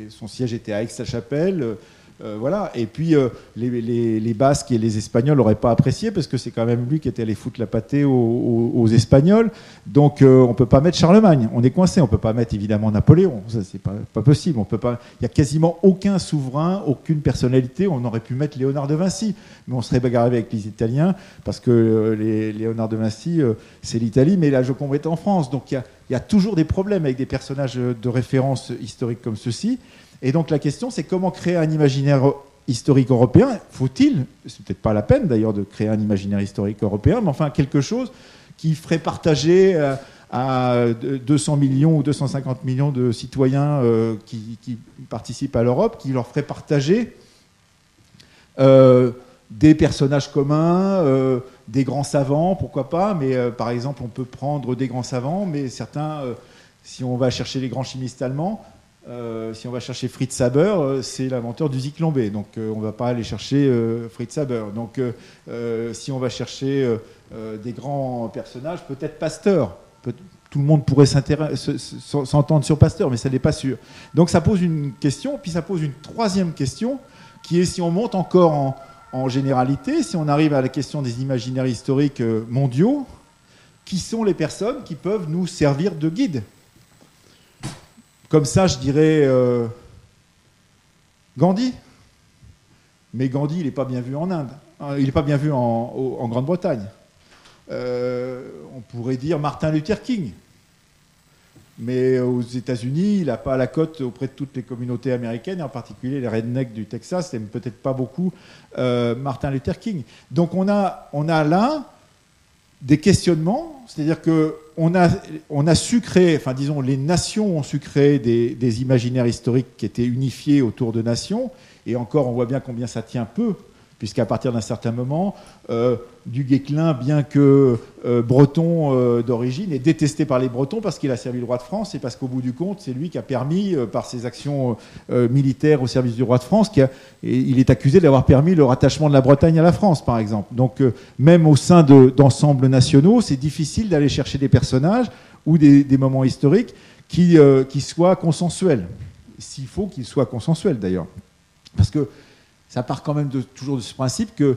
son siège était à Aix-la-Chapelle. Euh, voilà. Et puis euh, les, Basques et les Espagnols n'auraient pas apprécié parce que c'est quand même lui qui était allé foutre la pâtée aux, Espagnols. Donc euh, on ne peut pas mettre Charlemagne. On est coincé. On ne peut pas mettre évidemment Napoléon. Ça c'est pas, possible. On peut pas. Il y a quasiment aucun souverain, aucune personnalité. On aurait pu mettre Léonard de Vinci, mais on serait bagarré avec les Italiens parce que Léonard de Vinci c'est l'Italie, mais la Joconde est en France. Donc il y a toujours des problèmes avec des personnages de référence historiques comme ceux-ci. Et donc la question, c'est comment créer un imaginaire historique européen? Faut-il, c'est peut-être pas la peine d'ailleurs de créer un imaginaire historique européen, mais enfin quelque chose qui ferait partager euh, à 200 millions ou 250 millions de citoyens euh, qui, participent à l'Europe, qui leur ferait partager euh, des personnages communs, des grands savants, pourquoi pas, mais par exemple on peut prendre des grands savants, mais certains, si on va chercher les grands chimistes allemands, euh, si on va chercher Fritz Haber, euh, c'est l'inventeur du Zyklon Donc euh, on ne va pas aller chercher Fritz Haber. Donc si on va chercher des grands personnages, peut-être Pasteur. tout le monde pourrait s'entendre sur Pasteur, mais ça n'est pas sûr. Donc ça pose une question, puis ça pose une troisième question, qui est si on monte encore en, en généralité, si on arrive à la question des imaginaires historiques mondiaux, qui sont les personnes qui peuvent nous servir de guide? Comme ça, je dirais euh, Gandhi. Mais Gandhi, il n'est pas bien vu en Inde. Hein, il n'est pas bien vu en, Grande-Bretagne. Euh, on pourrait dire Martin Luther King. Mais aux États-Unis, il n'a pas la cote auprès de toutes les communautés américaines, et en particulier les rednecks du Texas, et peut-être pas beaucoup euh, Martin Luther King. Donc on a, on a là des questionnements, c'est-à-dire qu'on a, on a su créer, enfin disons, les nations ont su créer des, des, imaginaires historiques qui étaient unifiés autour de nations, et encore on voit bien combien ça tient peu puisqu'à partir d'un certain moment, euh, du Guesclin, bien que euh, breton euh, d'origine, est détesté par les Bretons parce qu'il a servi le roi de France et parce qu'au bout du compte, c'est lui qui a permis, par ses actions militaires au service du roi de France, qui il est accusé d'avoir permis le rattachement de la Bretagne à la France, par exemple. Donc, même au sein d'ensembles nationaux, c'est difficile d'aller chercher des personnages ou des, moments historiques qui, soient consensuels. S'il faut qu'ils soient consensuels, d'ailleurs. Parce que ça part quand même toujours de ce principe que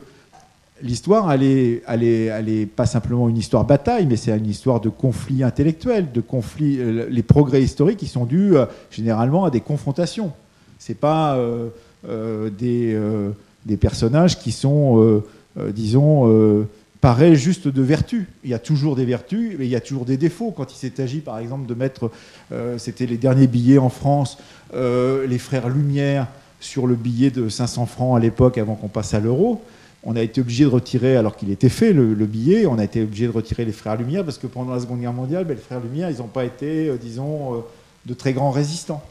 l'histoire, elle pas simplement une histoire bataille, mais c'est une histoire de conflits intellectuels, de conflits. Euh, les progrès historiques, qui sont dus euh, généralement à des confrontations. C'est pas euh, des, personnages qui sont, disons, paraît juste de vertu. Il y a toujours des vertus, mais il y a toujours des défauts. Quand il s'est agi, par exemple, de mettre, c'était les derniers billets en France, les frères Lumière sur le billet de 500 francs à l'époque avant qu'on passe à l'euro. On a été obligé de retirer, alors qu'il était fait le, billet, on a été obligé de retirer les frères Lumière parce que pendant la Seconde Guerre mondiale, ben, les frères Lumière, ils n'ont pas été, euh, disons, euh, de très grands résistants.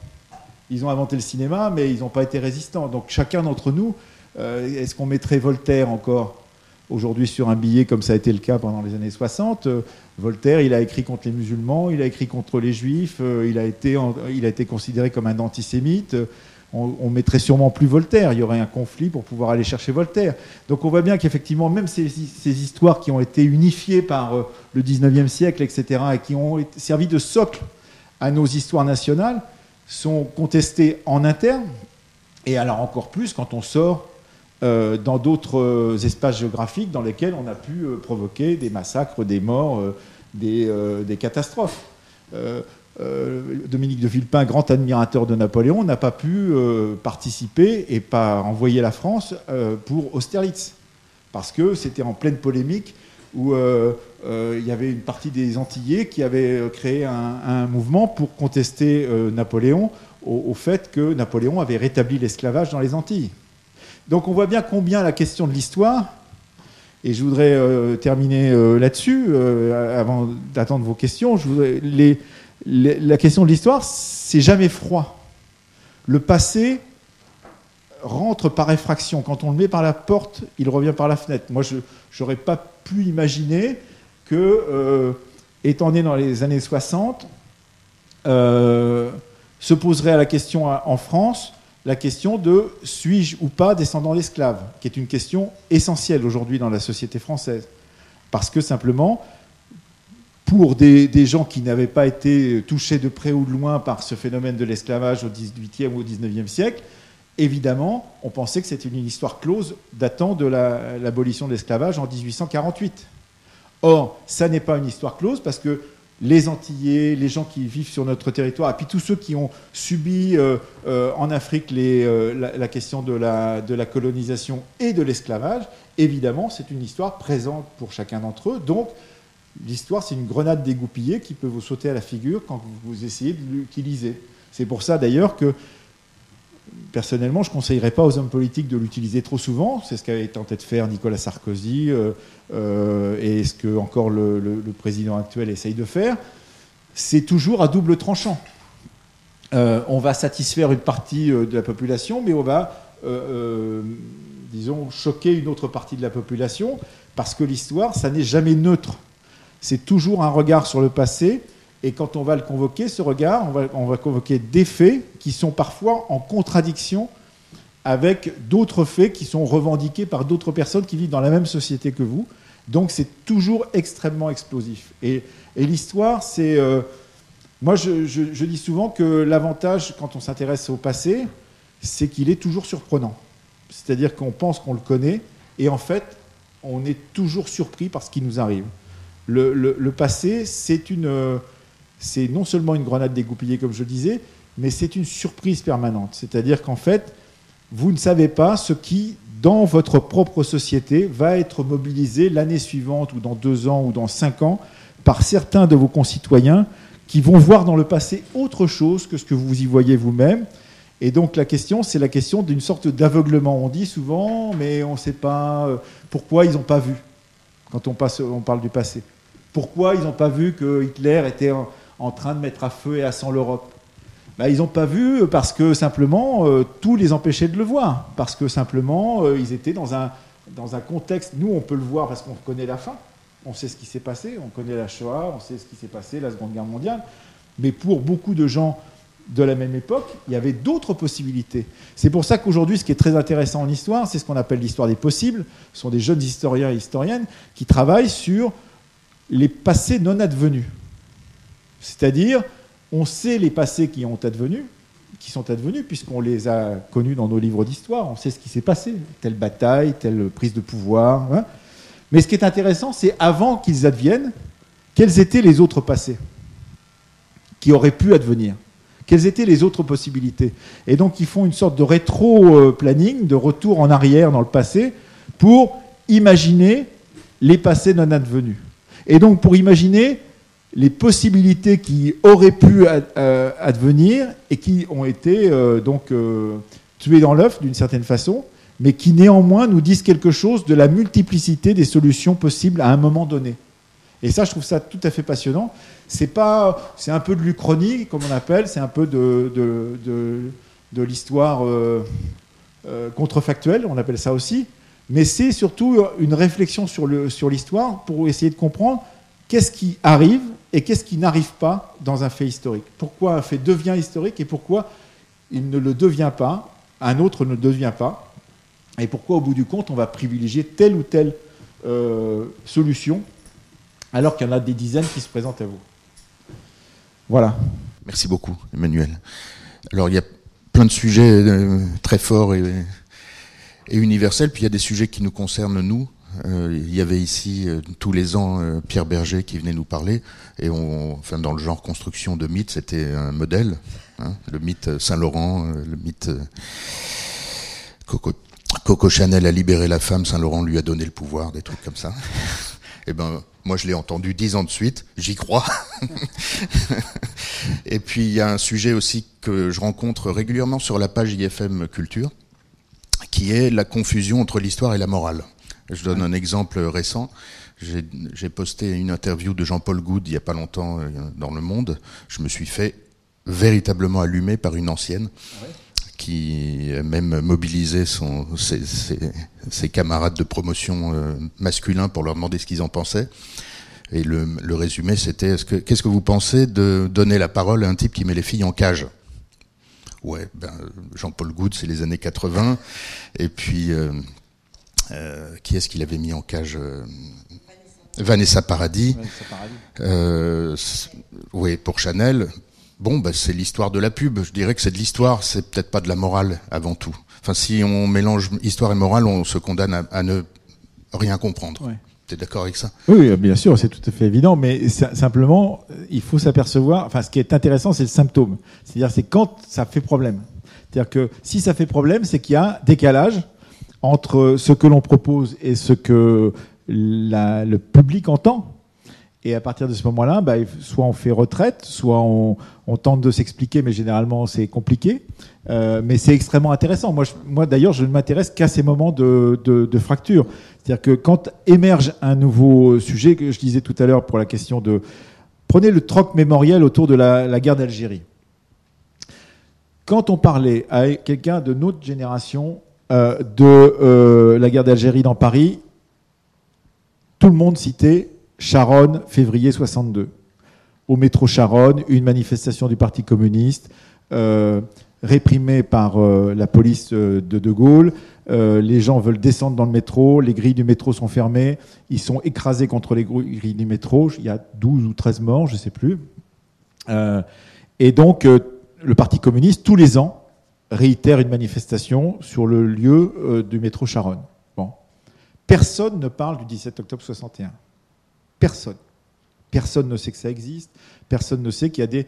Ils ont inventé le cinéma, mais ils n'ont pas été résistants. Donc chacun d'entre nous, euh, est-ce qu'on mettrait Voltaire encore aujourd'hui sur un billet comme ça a été le cas pendant les années 60 Voltaire, il a écrit contre les musulmans, il a écrit contre les juifs, il, a été, il a été considéré comme un antisémite on, mettrait sûrement plus Voltaire. Il y aurait un conflit pour pouvoir aller chercher Voltaire. Donc on voit bien qu'effectivement, même ces, histoires qui ont été unifiées par euh, le 19e siècle, etc., et qui ont servi de socle à nos histoires nationales, sont contestées en interne, et alors encore plus quand on sort euh, dans d'autres euh, espaces géographiques dans lesquels on a pu provoquer des massacres, des morts, des, des, catastrophes. Euh, Dominique de Villepin, grand admirateur de Napoléon, n'a pas pu euh, participer et pas envoyer la France euh, pour Austerlitz. Parce que c'était en pleine polémique où il y avait une partie des Antillais qui avaient créé un, mouvement pour contester Napoléon au, fait que Napoléon avait rétabli l'esclavage dans les Antilles. Donc on voit bien combien la question de l'histoire, et je voudrais terminer là-dessus, avant d'attendre vos questions, les, la question de l'histoire, c'est jamais froid. Le passé rentre par effraction. Quand on le met par la porte, il revient par la fenêtre. Moi, je n'aurais pas pu imaginer que, euh, étant né dans les années 60, euh, se poserait à la question en France la question de suis-je ou pas descendant d'esclaves, qui est une question essentielle aujourd'hui dans la société française. Parce que simplement, pour des, gens qui n'avaient pas été touchés de près ou de loin par ce phénomène de l'esclavage au XVIIIe ou au XIXe siècle, évidemment, on pensait que c'était une histoire close datant de l'abolition de l'esclavage en 1848. Or, ça n'est pas une histoire close parce que les Antillais, les gens qui vivent sur notre territoire, et puis tous ceux qui ont subi euh, euh, en Afrique euh, la, question de la, de la colonisation et de l'esclavage, évidemment, c'est une histoire présente pour chacun d'entre eux. Donc, l'histoire, c'est une grenade dégoupillée qui peut vous sauter à la figure quand vous essayez de l'utiliser. C'est pour ça d'ailleurs que personnellement, je ne conseillerais pas aux hommes politiques de l'utiliser trop souvent. C'est ce qu'avait tenté de faire Nicolas Sarkozy euh, euh, et ce que encore le, président actuel essaye de faire. C'est toujours à double tranchant. Euh, on va satisfaire une partie de la population, mais on va, disons, choquer une autre partie de la population parce que l'histoire, ça n'est jamais neutre. C'est toujours un regard sur le passé et quand on va le convoquer, ce regard, on va, convoquer des faits qui sont parfois en contradiction avec d'autres faits qui sont revendiqués par d'autres personnes qui vivent dans la même société que vous. Donc c'est toujours extrêmement explosif. Et, l'histoire, c'est... Euh, moi, je, dis souvent que l'avantage, quand on s'intéresse au passé, c'est qu'il est toujours surprenant. C'est-à-dire qu'on pense qu'on le connaît, et en fait, on est toujours surpris par ce qui nous arrive. Le passé, c'est une c'est non seulement une grenade dégoupillée, comme je le disais, mais c'est une surprise permanente. C'est-à-dire qu'en fait, vous ne savez pas ce qui, dans votre propre société, va être mobilisé l'année suivante, ou dans deux ans, ou dans cinq ans, par certains de vos concitoyens qui vont voir dans le passé autre chose que ce que vous y voyez vous-même. Et donc la question, c'est la question d'une sorte d'aveuglement. On dit souvent, mais on ne sait pas euh, pourquoi ils n'ont pas vu quand on parle du passé. Pourquoi ils n'ont pas vu que Hitler était en train de mettre à feu et à sang l'Europe? Bah, Ils n'ont pas vu parce que simplement euh, tout les empêchait de le voir, parce que simplement euh, ils étaient dans un, dans un contexte, nous on peut le voir parce qu'on connaît la fin, on sait ce qui s'est passé, on connaît la Shoah, on sait ce qui s'est passé, la Seconde Guerre mondiale, mais pour beaucoup de gens de la même époque, il y avait d'autres possibilités. C'est pour ça qu'aujourd'hui, ce qui est très intéressant en histoire, c'est ce qu'on appelle l'histoire des possibles. Ce sont des jeunes historiens et historiennes qui travaillent sur les passés non advenus. C'est-à-dire, on sait les passés qui ont advenu, qui sont advenus, puisqu'on les a connus dans nos livres d'histoire, on sait ce qui s'est passé, telle bataille, telle prise de pouvoir. Hein. Mais ce qui est intéressant, c'est avant qu'ils adviennent, quels étaient les autres passés qui auraient pu advenir? Quelles étaient les autres possibilités? Et donc, ils font une sorte de rétro-planning, de retour en arrière dans le passé, pour imaginer les passés non advenus. Et donc, pour imaginer les possibilités qui auraient pu euh, advenir et qui ont été euh, donc euh, tuées dans l'œuf d'une certaine façon, mais qui néanmoins nous disent quelque chose de la multiplicité des solutions possibles à un moment donné. Et ça, je trouve ça tout à fait passionnant. C'est pas, c'est un peu de l'uchronie, comme on appelle, c'est un peu de, de, de, l'histoire contrefactuelle, on appelle ça aussi. Mais c'est surtout une réflexion sur, le, sur l'histoire pour essayer de comprendre qu'est-ce qui arrive et qu'est-ce qui n'arrive pas dans un fait historique. Pourquoi un fait devient historique et pourquoi il ne le devient pas, un autre ne le devient pas, et pourquoi au bout du compte on va privilégier telle ou telle euh, solution alors qu'il y en a des dizaines qui se présentent à vous. Voilà. Merci beaucoup, Emmanuel. Alors il y a plein de sujets euh, très forts et, et universels, puis il y a des sujets qui nous concernent nous, euh, il y avait ici euh, tous les ans euh, Pierre Berger qui venait nous parler, et on, enfin dans le genre construction de mythe, c'était un modèle, hein, le mythe Saint-Laurent, le mythe Coco, Coco, Chanel a libéré la femme, Saint-Laurent lui a donné le pouvoir, des trucs comme ça. et eh ben moi je l'ai entendu dix ans de suite, j'y crois. et puis il y a un sujet aussi que je rencontre régulièrement sur la page IFM Culture, qui est la confusion entre l'histoire et la morale. Je donne un exemple récent. J'ai posté une interview de Jean-Paul Goud il n'y a pas longtemps euh, dans Le Monde. Je me suis fait véritablement allumer par une ancienne qui qui a même mobilisé son, ses, ses, ses camarades de promotion euh, masculins pour leur demander ce qu'ils en pensaient. Et le, le résumé, c'était est-ce que, qu'est-ce que vous pensez de donner la parole à un type qui met les filles en cage? Ouais, ben, Jean-Paul Goude, c'est les années 80. Et puis, euh, euh, qui est-ce qu'il avait mis en cage euh, Vanessa Paradis. Vanessa Paradis. Euh, c- oui, pour Chanel. Bon, bah, c'est l'histoire de la pub. Je dirais que c'est de l'histoire, c'est peut-être pas de la morale avant tout. Enfin, si on mélange histoire et morale, on se condamne à, à ne rien comprendre. Ouais. T'es d'accord avec ça? Oui, bien sûr, c'est tout à fait évident, mais simplement, il faut s'apercevoir. Enfin, ce qui est intéressant, c'est le symptôme. C'est-à-dire, c'est quand ça fait problème. C'est-à-dire que si ça fait problème, c'est qu'il y a décalage entre ce que l'on propose et ce que le public entend. Et à partir de ce moment-là, bah, soit on fait retraite, soit on, tente de s'expliquer, mais généralement c'est compliqué. Euh, mais c'est extrêmement intéressant. Moi, d'ailleurs, je ne m'intéresse qu'à ces moments de, fracture. C'est-à-dire que quand émerge un nouveau sujet, que je disais tout à l'heure pour la question de... Prenez le troc mémoriel autour de la, la guerre d'Algérie. Quand on parlait à quelqu'un de notre génération euh, de euh, la guerre d'Algérie dans Paris, tout le monde citait Charonne, février 62. Au métro Charonne, une manifestation du Parti communiste, euh, réprimée par euh, la police euh, de De Gaulle. Les gens veulent descendre dans le métro, les grilles du métro sont fermées, ils sont écrasés contre les grilles du métro. Il y a 12 ou 13 morts, je ne sais plus. Et donc, le Parti communiste, tous les ans, réitère une manifestation sur le lieu du métro Charonne. Bon. Personne ne parle du 17 octobre 61. Personne. Personne ne sait que ça existe. Personne ne sait qu'il y a des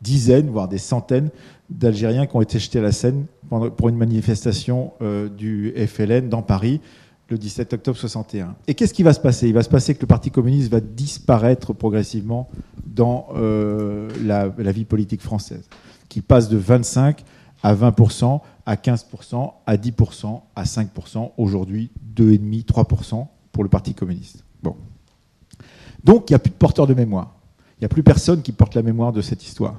dizaines, voire des centaines d'Algériens qui ont été jetés à la Seine pour une manifestation euh, du FLN dans Paris le 17 octobre 61. Et qu'est-ce qui va se passer? Il va se passer que le Parti communiste va disparaître progressivement dans euh, la, vie politique française, qui passe de 25% à 20%, à 15%, à 10%, à 5%, aujourd'hui 2,5, 3% pour le Parti communiste. Bon. Donc il n'y a plus de porteurs de mémoire. Il n'y a plus personne qui porte la mémoire de cette histoire.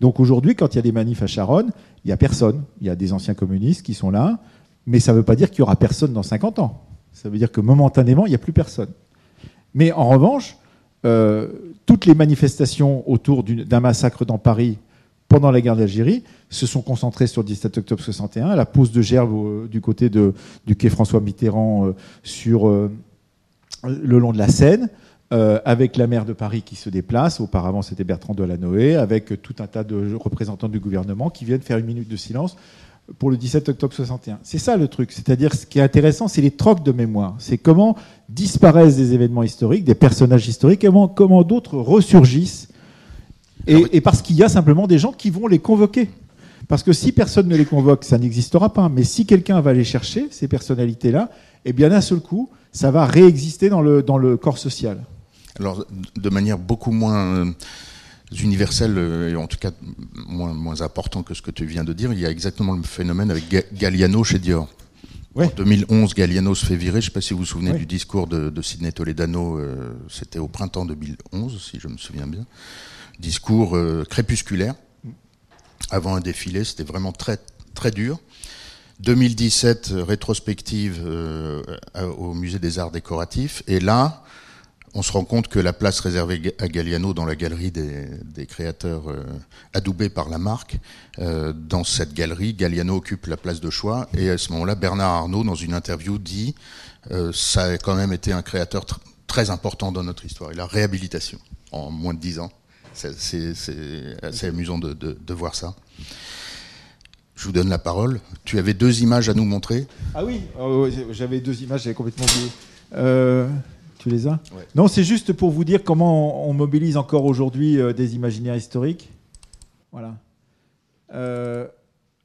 Donc aujourd'hui, quand il y a des manifs à Charonne, il n'y a personne. Il y a des anciens communistes qui sont là, mais ça ne veut pas dire qu'il n'y aura personne dans 50 ans. Ça veut dire que momentanément, il n'y a plus personne. Mais en revanche, euh, toutes les manifestations autour d'un massacre dans Paris pendant la guerre d'Algérie se sont concentrées sur le 17 octobre 61, la pose de gerbe au- du côté de, du quai François Mitterrand euh, sur euh, le long de la Seine, euh, avec la maire de Paris qui se déplace, auparavant c'était Bertrand Delanoë, avec tout un tas de représentants du gouvernement qui viennent faire une minute de silence pour le 17 octobre 61. C'est ça le truc. C'est-à-dire, ce qui est intéressant, c'est les trocs de mémoire. C'est comment disparaissent des événements historiques, des personnages historiques, comment, comment d'autres ressurgissent. Et, Alors, et parce qu'il y a simplement des gens qui vont les convoquer. Parce que si personne ne les convoque, ça n'existera pas. Mais si quelqu'un va les chercher, ces personnalités-là, eh bien d'un seul coup, ça va réexister dans le, dans le corps social. Alors, de manière beaucoup moins euh, universelle, euh, et en tout cas moins, moins important que ce que tu viens de dire, il y a exactement le phénomène avec Ga- Galliano chez Dior. Ouais. En 2011, Galliano se fait virer. Je ne sais pas si vous vous souvenez Ouais. du discours de, de Sidney Toledano. euh, C'était au printemps 2011, si je me souviens bien. Discours euh, crépusculaire. Avant un défilé, c'était vraiment très très dur. 2017, euh, rétrospective euh, au musée des arts décoratifs. Et là, on se rend compte que la place réservée à Galliano dans la galerie des, créateurs euh, adoubés par la marque, euh, dans cette galerie, Galliano occupe la place de choix. Et à ce moment-là, Bernard Arnault, dans une interview, dit euh, ça a quand même été un créateur tr- très important dans notre histoire. Et la réhabilitation en moins de dix ans. C'est- assez amusant de, voir ça. Je vous donne la parole. Tu avais deux images à nous montrer. Ah oui, euh, j'avais deux images, j'avais complètement oublié. Tu les as Ouais. Non, c'est juste pour vous dire comment on, on mobilise encore aujourd'hui euh, des imaginaires historiques. Voilà. Euh,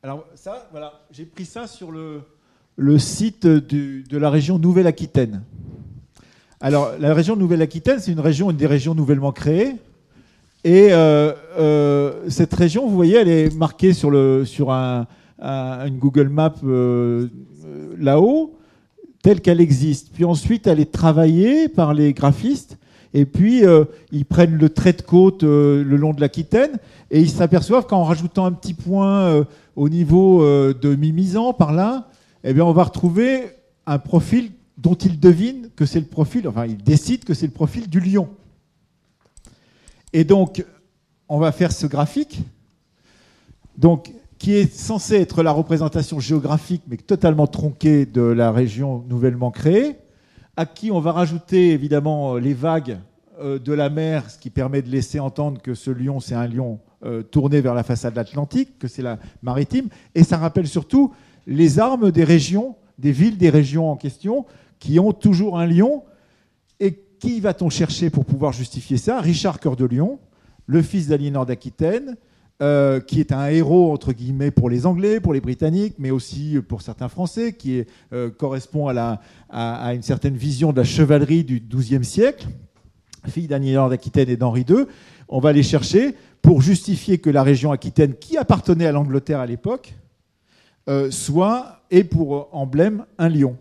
alors ça, voilà, j'ai pris ça sur le, le site du- de la région Nouvelle-Aquitaine. Alors, la région Nouvelle-Aquitaine, c'est une région, une des régions nouvellement créées. Et euh, cette région, vous voyez, elle est marquée sur, le, sur un, un- une Google Map là-haut, telle qu'elle existe. Puis ensuite, elle est travaillée par les graphistes. et puis ils prennent le trait de côte le long de l'Aquitaine, et ils s'aperçoivent qu'en rajoutant un petit point au niveau de Mimizan par là, eh bien, on va retrouver un profil dont ils devinent que c'est le profil, enfin ils décident que c'est le profil du lion. Et donc, on va faire ce graphique, donc, qui est censé être la représentation géographique, mais totalement tronquée de la région nouvellement créée, à qui on va rajouter évidemment les vagues euh, de la mer, ce qui permet de laisser entendre que ce lion, c'est un lion euh, tourné vers la façade atlantique, que c'est la maritime, et ça rappelle surtout les armes des régions, des villes des régions en question, qui ont toujours un lion. Et qui va-t-on chercher pour pouvoir justifier ça? Richard Cœur de Lion, le fils d'Aliénor d'Aquitaine, euh, qui est un héros entre guillemets pour les Anglais, pour les Britanniques, mais aussi pour certains Français, qui euh, correspond à, une certaine vision de la chevalerie du XIIe siècle, fille d'Aliénor d'Aquitaine et d'Henri II. On va les chercher pour justifier que la région Aquitaine, qui appartenait à l'Angleterre à l'époque, euh, soit et pour emblème un lion.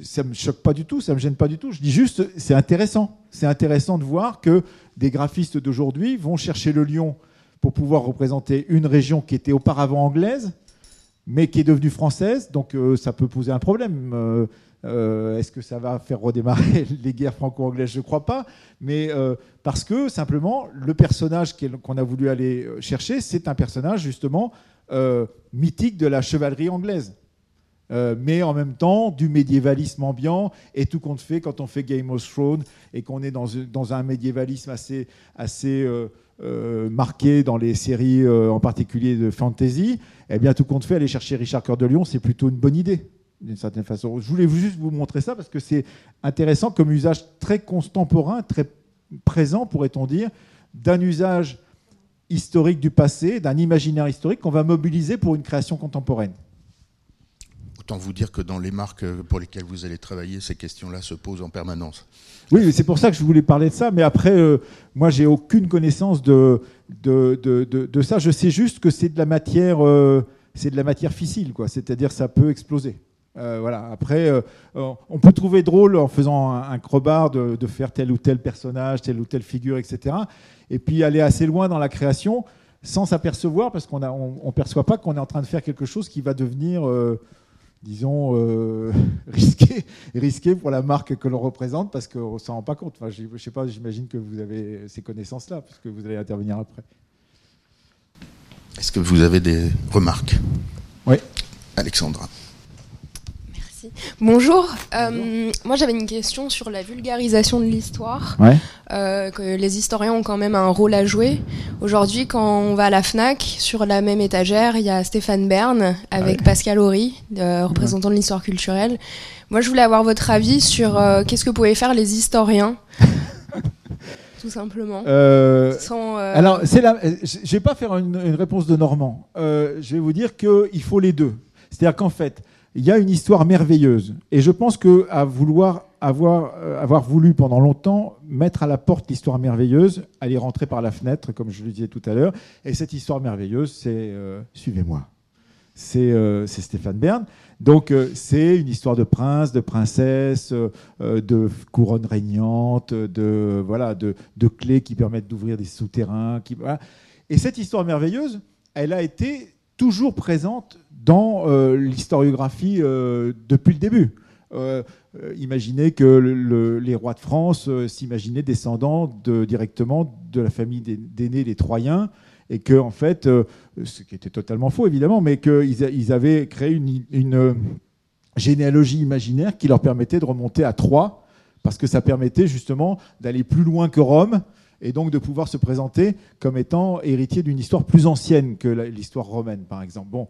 Ça me choque pas du tout, ça me gêne pas du tout. Je dis juste, c'est intéressant. C'est intéressant de voir que des graphistes d'aujourd'hui vont chercher le lion pour pouvoir représenter une région qui était auparavant anglaise, mais qui est devenue française. Donc euh, ça peut poser un problème. Euh, euh, est-ce que ça va faire redémarrer les guerres franco-anglaises? Je ne crois pas. Mais parce que simplement, le personnage qu'on a voulu aller chercher, c'est un personnage justement mythique de la chevalerie anglaise. Mais en même temps du médiévalisme ambiant et tout compte fait quand on fait Game of Thrones et qu'on est dans, un médiévalisme assez, assez euh, marqué dans les séries, euh, en particulier de fantasy, eh bien, tout compte fait, aller chercher Richard Cœur de Lion, c'est plutôt une bonne idée, d'une certaine façon. Je voulais juste vous montrer ça parce que c'est intéressant comme usage très contemporain, très présent, pourrait-on dire, d'un usage historique du passé, d'un imaginaire historique qu'on va mobiliser pour une création contemporaine. Autant vous dire que dans les marques pour lesquelles vous allez travailler, ces questions-là se posent en permanence. Oui, c'est pour ça que je voulais parler de ça. Mais après, euh, moi, j'ai aucune connaissance de de, de, ça. Je sais juste que c'est de la matière, euh, c'est de la matière fissile, quoi. C'est-à-dire, ça peut exploser. Euh, voilà. Après, on peut trouver drôle en faisant un, un crobard de, de, faire tel ou tel personnage, telle ou telle figure, etc. Et puis aller assez loin dans la création sans s'apercevoir, parce qu'on ne on, perçoit pas qu'on est en train de faire quelque chose qui va devenir disons, euh, risqué, risqué pour la marque que l'on représente parce qu'on ne s'en rend pas compte. Enfin, je ne sais pas, j'imagine que vous avez ces connaissances-là, puisque vous allez intervenir après. Est-ce que vous avez des remarques? Oui. Alexandra. Bonjour. Euh, moi, j'avais une question sur la vulgarisation de l'histoire. Euh, que les historiens ont quand même un rôle à jouer. Aujourd'hui, quand on va à la Fnac, sur la même étagère, il y a Stéphane Bern avec Pascal Horry, représentant de l'histoire culturelle. Moi, je voulais avoir votre avis sur euh, qu'est-ce que pouvaient faire les historiens. Tout simplement. Alors, c'est la... je vais pas faire une, une réponse de Normand. je vais vous dire qu'il faut les deux. C'est-à-dire qu'en fait, il y a une histoire merveilleuse. Et je pense que à vouloir avoir, euh, avoir voulu pendant longtemps mettre à la porte l'histoire merveilleuse, aller rentrer par la fenêtre, comme je le disais tout à l'heure. Et cette histoire merveilleuse, c'est euh, suivez-moi. Euh, c'est Stéphane Bern. Donc c'est une histoire de prince, de princesse, de couronne régnante, de voilà, de, de clés qui permettent d'ouvrir des souterrains. Qui, Et cette histoire merveilleuse, elle a été toujours présente dans euh, l'historiographie euh, depuis le début. Euh, imaginez que les rois de France s'imaginaient descendants directement de la famille d'aînés des Troyens et que en fait, ce qui était totalement faux évidemment, mais qu'ils ils avaient créé une, généalogie imaginaire qui leur permettait de remonter à Troie, parce que ça permettait justement d'aller plus loin que Rome et donc de pouvoir se présenter comme étant héritier d'une histoire plus ancienne que l'histoire romaine, par exemple. Bon,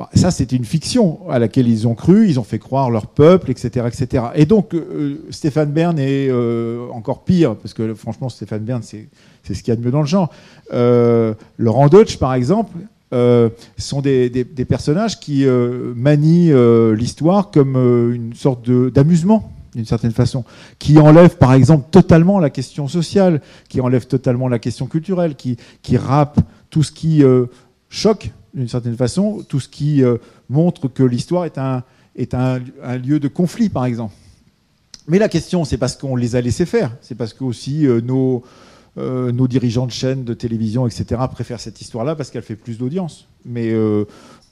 bah, ça, c'était une fiction à laquelle ils ont cru, ils ont fait croire leur peuple, etc. etc. Et donc, euh, Stéphane Bern est euh, encore pire, parce que franchement, Stéphane Bern, c'est ce qu'il y a de mieux dans le genre. Euh, Laurent Deutsch, par exemple, sont des, personnages qui manient l'histoire comme une sorte d'amusement d'une certaine façon, qui enlèvent par exemple totalement la question sociale, qui enlèvent totalement la question culturelle, qui, qui tout ce qui choque d'une certaine façon, tout ce qui euh, montre que l'histoire est, un, est un, lieu de conflit, par exemple. Mais la question, c'est parce qu'on les a laissés faire. C'est parce que aussi nos, nos dirigeants de chaînes de télévision, etc., préfèrent cette histoire-là parce qu'elle fait plus d'audience. Mais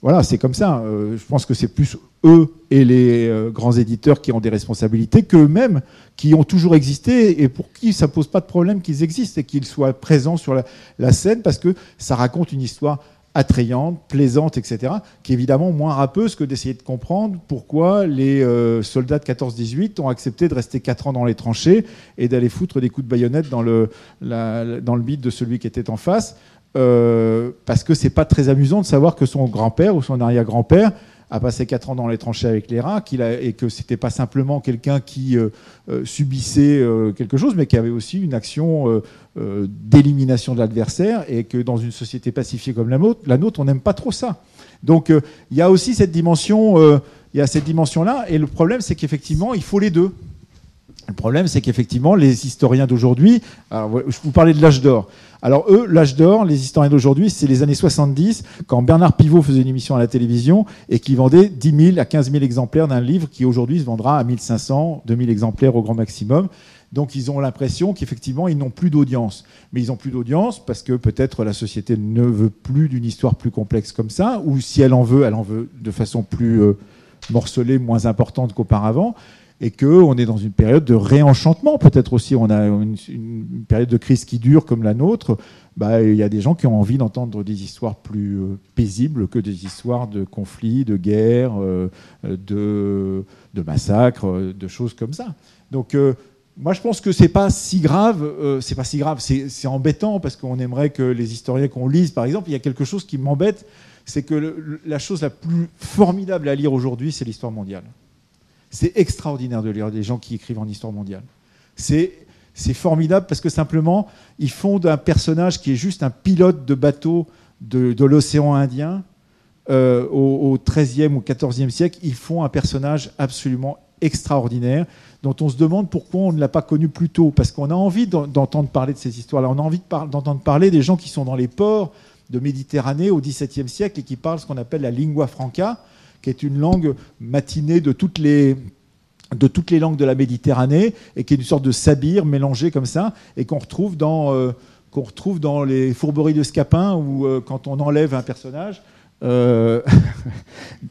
voilà, c'est comme ça. Euh, je pense que c'est plus eux et les euh, grands éditeurs qui ont des responsabilités qu'eux-mêmes, qui ont toujours existé et pour qui ça pose pas de problème qu'ils existent et qu'ils soient présents sur la, scène parce que ça raconte une histoire attrayante, plaisante, etc., qui est évidemment moins râpeuse que d'essayer de comprendre pourquoi les euh, soldats de 14-18 ont accepté de rester 4 ans dans les tranchées et d'aller foutre des coups de baïonnette dans le, dans le bide de celui qui était en face, euh, parce que c'est pas très amusant de savoir que son grand-père ou son arrière-grand-père a passé quatre ans dans les tranchées avec les rats, qu'il a, et que c'était pas simplement quelqu'un qui euh, euh, subissait quelque chose, mais qui avait aussi une action d'élimination de l'adversaire, et que dans une société pacifiée comme la nôtre, la nôtre on n'aime pas trop ça. Donc il y a aussi cette dimension, il y a cette dimension-là, et le problème c'est qu'effectivement il faut les deux. Le problème, c'est qu'effectivement, les historiens d'aujourd'hui, je vous parlais de l'âge d'or. Alors eux, l'âge d'or, les historiens d'aujourd'hui, c'est les années 70, quand Bernard Pivot faisait une émission à la télévision et qui vendait 10 000 à 15 000 exemplaires d'un livre qui aujourd'hui se vendra à 1500, 2000 exemplaires au grand maximum. Donc ils ont l'impression qu'effectivement, ils n'ont plus d'audience. Mais ils n'ont plus d'audience parce que peut-être la société ne veut plus d'une histoire plus complexe comme ça, ou si elle en veut, elle en veut de façon plus euh, morcelée, moins importante qu'auparavant et qu'on est dans une période de réenchantement. Peut-être aussi on a une, période de crise qui dure comme la nôtre. Bah, il y a des gens qui ont envie d'entendre des histoires plus euh, paisibles que des histoires de conflits, de guerres, euh, de, de, massacres, euh, de choses comme ça. Donc moi, je pense que c'est pas si grave. c'est pas si grave. C'est embêtant parce qu'on aimerait que les historiens qu'on lise, par exemple, il y a quelque chose qui m'embête, c'est que la chose la plus formidable à lire aujourd'hui, c'est l'histoire mondiale. C'est extraordinaire de lire des gens qui écrivent en histoire mondiale. C'est formidable parce que simplement, ils font d'un personnage qui est juste un pilote de bateau de, l'océan Indien euh, au, XIIIe ou XIVe siècle, ils font un personnage absolument extraordinaire dont on se demande pourquoi on ne l'a pas connu plus tôt. Parce qu'on a envie d'entendre parler de ces histoires-là. On a envie d'entendre parler des gens qui sont dans les ports de Méditerranée au XVIIe siècle et qui parlent ce qu'on appelle la lingua franca, qui est une langue matinée de toutes les langues de la Méditerranée et qui est une sorte de sabir mélangé comme ça et qu'on retrouve dans euh, les fourberies de Scapin où euh, quand on enlève un personnage euh,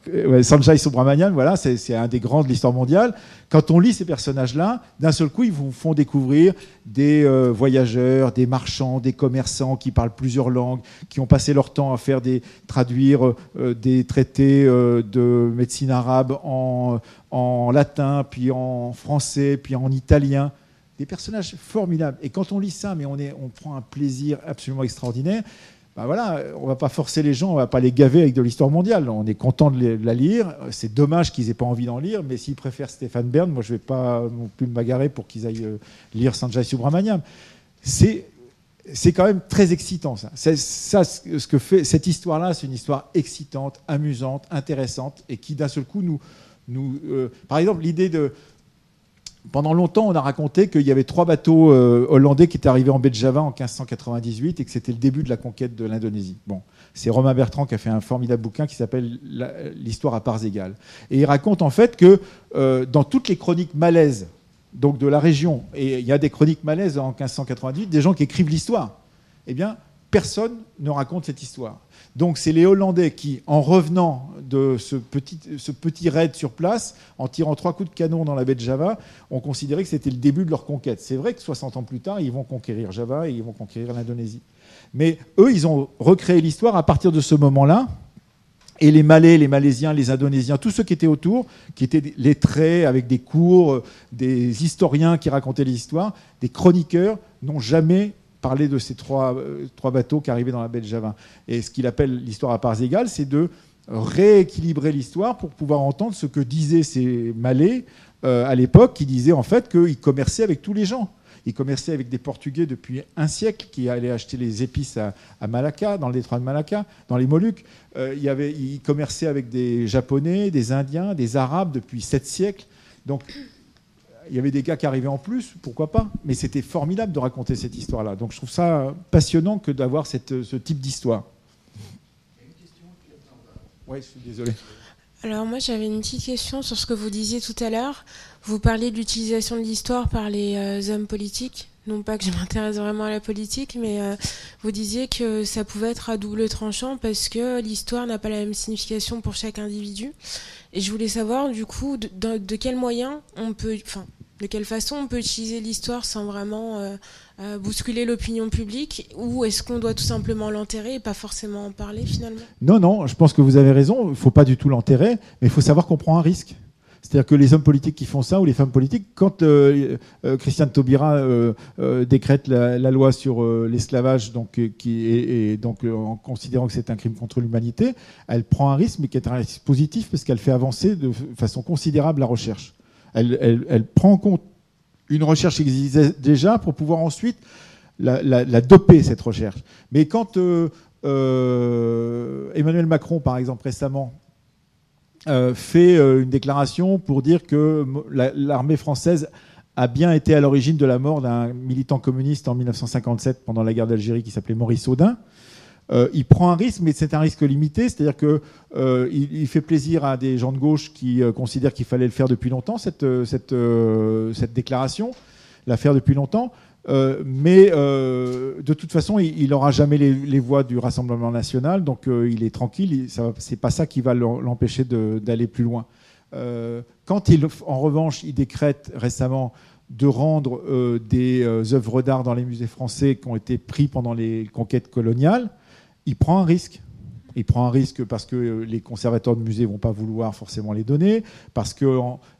Sanjay Subramanian, voilà, c'est un des grands de l'histoire mondiale. Quand on lit ces personnages-là, d'un seul coup, ils vous font découvrir des euh, voyageurs, des marchands, des commerçants qui parlent plusieurs langues, qui ont passé leur temps à faire traduire euh, des traités de médecine arabe en, latin, puis en français, puis en italien des personnages formidables. Et quand on lit ça, mais on prend un plaisir absolument extraordinaire. On bah voilà, on va pas forcer les gens, on va pas les gaver avec de l'histoire mondiale. On est content de la lire. C'est dommage qu'ils aient pas envie d'en lire, mais s'ils préfèrent Stéphane Bern, moi je vais pas non plus m'agarer pour qu'ils aillent euh, lire Sanjay Subramaniam. C'est c'est quand même très excitant ça. ça ce que fait cette histoire-là, c'est une histoire excitante, amusante, intéressante, et qui d'un seul coup nous, nous euh, par exemple, l'idée de pendant longtemps, on a raconté qu'il y avait trois bateaux euh, hollandais qui étaient arrivés en baie de Java en 1598 et que c'était le début de la conquête de l'Indonésie. C'est Romain Bertrand qui a fait un formidable bouquin qui s'appelle L'histoire à parts égales. Et il raconte en fait que euh, dans toutes les chroniques malaises donc de la région, et il y a des chroniques malaises en 1598, des gens qui écrivent l'histoire, eh bien, personne ne raconte cette histoire. Donc c'est les Hollandais qui, en revenant de ce petit, raid sur place, en tirant trois coups de canon dans la baie de Java, ont considéré que c'était le début de leur conquête. C'est vrai que 60 ans plus tard, ils vont conquérir Java et ils vont conquérir l'Indonésie. Mais eux, ils ont recréé l'histoire à partir de ce moment-là. Et les Malais, les Malaisiens, les Indonésiens, tous ceux qui étaient autour, qui étaient lettrés avec des cours, des historiens qui racontaient les histoires, des chroniqueurs, n'ont jamais parler de ces trois, euh, trois bateaux qui arrivaient dans la baie de Javin. Et ce qu'il appelle l'histoire à parts égales, c'est de rééquilibrer l'histoire pour pouvoir entendre ce que disaient ces Malais euh, à l'époque, qui disaient en fait qu'ils commerçaient avec tous les gens. Ils commerçaient avec des Portugais depuis un siècle qui allaient acheter les épices à, Malacca, dans le détroit de Malacca, dans les Moluques. Euh, il ils commerçaient avec des Japonais, des Indiens, des Arabes depuis sept siècles. Donc il y avait des gars qui arrivaient en plus, pourquoi pas Mais c'était formidable de raconter cette histoire-là. Donc je trouve ça passionnant que d'avoir ce type d'histoire. Oui, je suis désolé. Alors moi j'avais une petite question sur ce que vous disiez tout à l'heure. Vous parliez de l'utilisation de l'histoire par les euh, hommes politiques. Non pas que je m'intéresse vraiment à la politique, mais euh, vous disiez que ça pouvait être à double tranchant parce que l'histoire n'a pas la même signification pour chaque individu. Et je voulais savoir du coup de, de, quels moyens on peut, enfin de quelle façon on peut utiliser l'histoire sans vraiment euh, euh, bousculer l'opinion publique Ou est-ce qu'on doit tout simplement l'enterrer et pas forcément en parler finalement? Non, non, je pense que vous avez raison. Il ne faut pas du tout l'enterrer, mais il faut savoir qu'on prend un risque. C'est-à-dire que les hommes politiques qui font ça, ou les femmes politiques, quand euh, Christiane Taubira décrète la, loi sur l'esclavage, donc en considérant que c'est un crime contre l'humanité, elle prend un risque, mais qui est un risque positif, parce qu'elle fait avancer de façon considérable la recherche. Elle, prend en compte une recherche qui existait déjà pour pouvoir ensuite la doper, cette recherche. Mais quand euh, euh, Emmanuel Macron, par exemple, récemment, euh, fait une déclaration pour dire que l'armée française a bien été à l'origine de la mort d'un militant communiste en 1957 pendant la guerre d'Algérie qui s'appelait Maurice Audin. Euh, il prend un risque, mais c'est un risque limité, c'est-à-dire qu'il euh, fait plaisir à des gens de gauche qui euh, considèrent qu'il fallait le faire depuis longtemps, cette, cette, déclaration, la faire depuis longtemps. mais de toute façon, il n'aura jamais les, voix du Rassemblement national, donc il est tranquille. C'est pas ça qui va l'empêcher d'aller plus loin. quand il, en revanche, il décrète récemment de rendre des œuvres d'art dans les musées français qui ont été pris pendant les conquêtes coloniales, il prend un risque. Il prend un risque parce que les conservateurs de musées vont pas vouloir forcément les donner, parce qu'il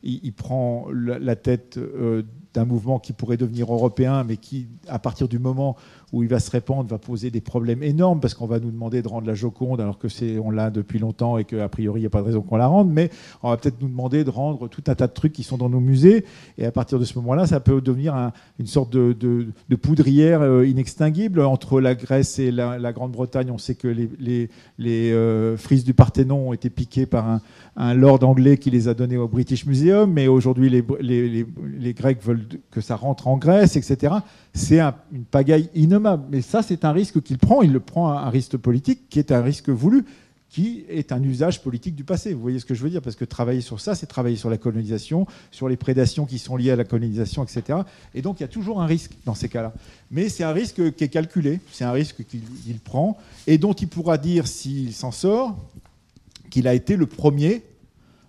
il prend la, tête euh, d'un mouvement qui pourrait devenir européen, mais qui, à partir du moment où il va se répandre, va poser des problèmes énormes parce qu'on va nous demander de rendre la Joconde alors que c'est on l'a depuis longtemps et qu'a priori il n'y a pas de raison qu'on la rende, mais on va peut-être nous demander de rendre tout un tas de trucs qui sont dans nos musées et à partir de ce moment-là, ça peut devenir un, une sorte de, poudrière euh, inextinguible entre la Grèce et la, Grande-Bretagne. On sait que les, euh, frises du Parthénon ont été piquées par un, lord anglais qui les a donnés au British Museum, mais aujourd'hui les, Grecs veulent que ça rentre en Grèce, etc. C'est un, une pagaille innommable. Mais ça, c'est un risque qu'il prend. Il le prend un risque politique qui est un risque voulu, qui est un usage politique du passé. Vous voyez ce que je veux dire? Parce que travailler sur ça, c'est travailler sur la colonisation, sur les prédations qui sont liées à la colonisation, etc. Et donc, il y a toujours un risque dans ces cas-là. Mais c'est un risque qui est calculé, c'est un risque qu'il prend, et dont il pourra dire, s'il s'en sort, qu'il a été le premier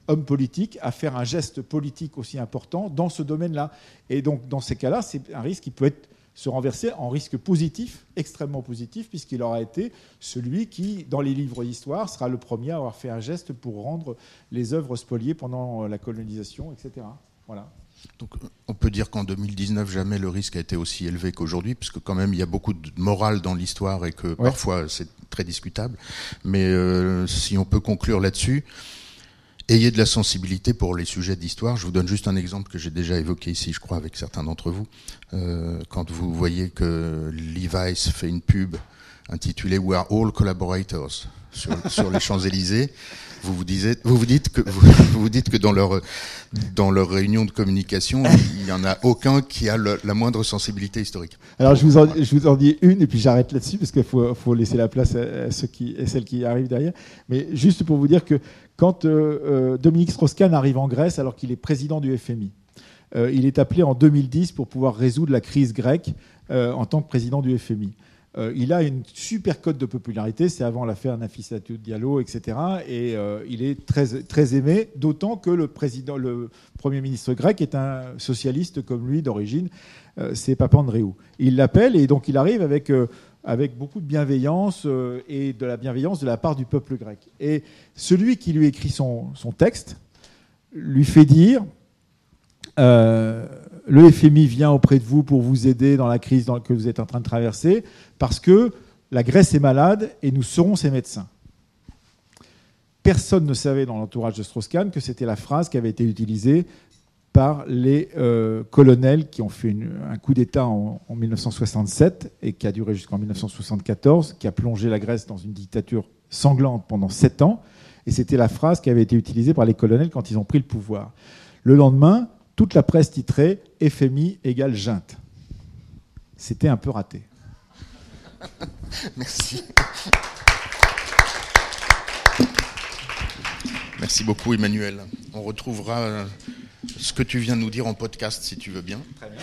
homme politique à faire un geste politique aussi important dans ce domaine-là. Et donc, dans ces cas-là, c'est un risque qui peut être, se renverser en risque positif, extrêmement positif, puisqu'il aura été celui qui, dans les livres d'histoire, sera le premier à avoir fait un geste pour rendre les œuvres spoliées pendant la colonisation, etc. Voilà. Donc, on peut dire qu'en 2019, jamais le risque a été aussi élevé qu'aujourd'hui, puisque quand même il y a beaucoup de morale dans l'histoire et que ouais. parfois c'est très discutable. Mais euh, si on peut conclure là-dessus, ayez de la sensibilité pour les sujets d'histoire. Je vous donne juste un exemple que j'ai déjà évoqué ici, je crois, avec certains d'entre vous. Euh, quand vous voyez que Levi's fait une pub intitulée We are all collaborators sur, sur les Champs-Élysées, vous vous, disiez, vous vous dites que vous, vous dites que dans leur dans leur réunion de communication, il y en a aucun qui a le, la moindre sensibilité historique. Alors je vous en, je vous en dis une et puis j'arrête là-dessus parce qu'il faut, faut laisser la place à ceux qui et celles qui arrivent derrière. Mais juste pour vous dire que quand euh, euh, Dominique Strauss-Kahn arrive en Grèce alors qu'il est président du FMI, euh, il est appelé en 2010 pour pouvoir résoudre la crise grecque en tant que président du FMI. Il a une super cote de popularité, c'est avant l'affaire Nafissatou Diallo, etc. Et il est très, très aimé, d'autant que le, Premier ministre grec est un socialiste comme lui d'origine, c'est Papandréou. Il l'appelle et donc il arrive avec, avec beaucoup de bienveillance euh, et de la bienveillance de la part du peuple grec. Et celui qui lui écrit son, texte lui fait dire le FMI vient auprès de vous pour vous aider dans la crise que vous êtes en train de traverser, parce que la Grèce est malade et nous serons ses médecins. Personne ne savait dans l'entourage de Strauss-Kahn que c'était la phrase qui avait été utilisée par les euh, colonels qui ont fait un coup d'État en, en, 1967 et qui a duré jusqu'en 1974, qui a plongé la Grèce dans une dictature sanglante pendant sept ans. Et c'était la phrase qui avait été utilisée par les colonels quand ils ont pris le pouvoir. Le lendemain, toute la presse titrait FMI égale junte. C'était un peu raté. Merci. Merci beaucoup Emmanuel. On retrouvera ce que tu viens de nous dire en podcast si tu veux bien. Très bien.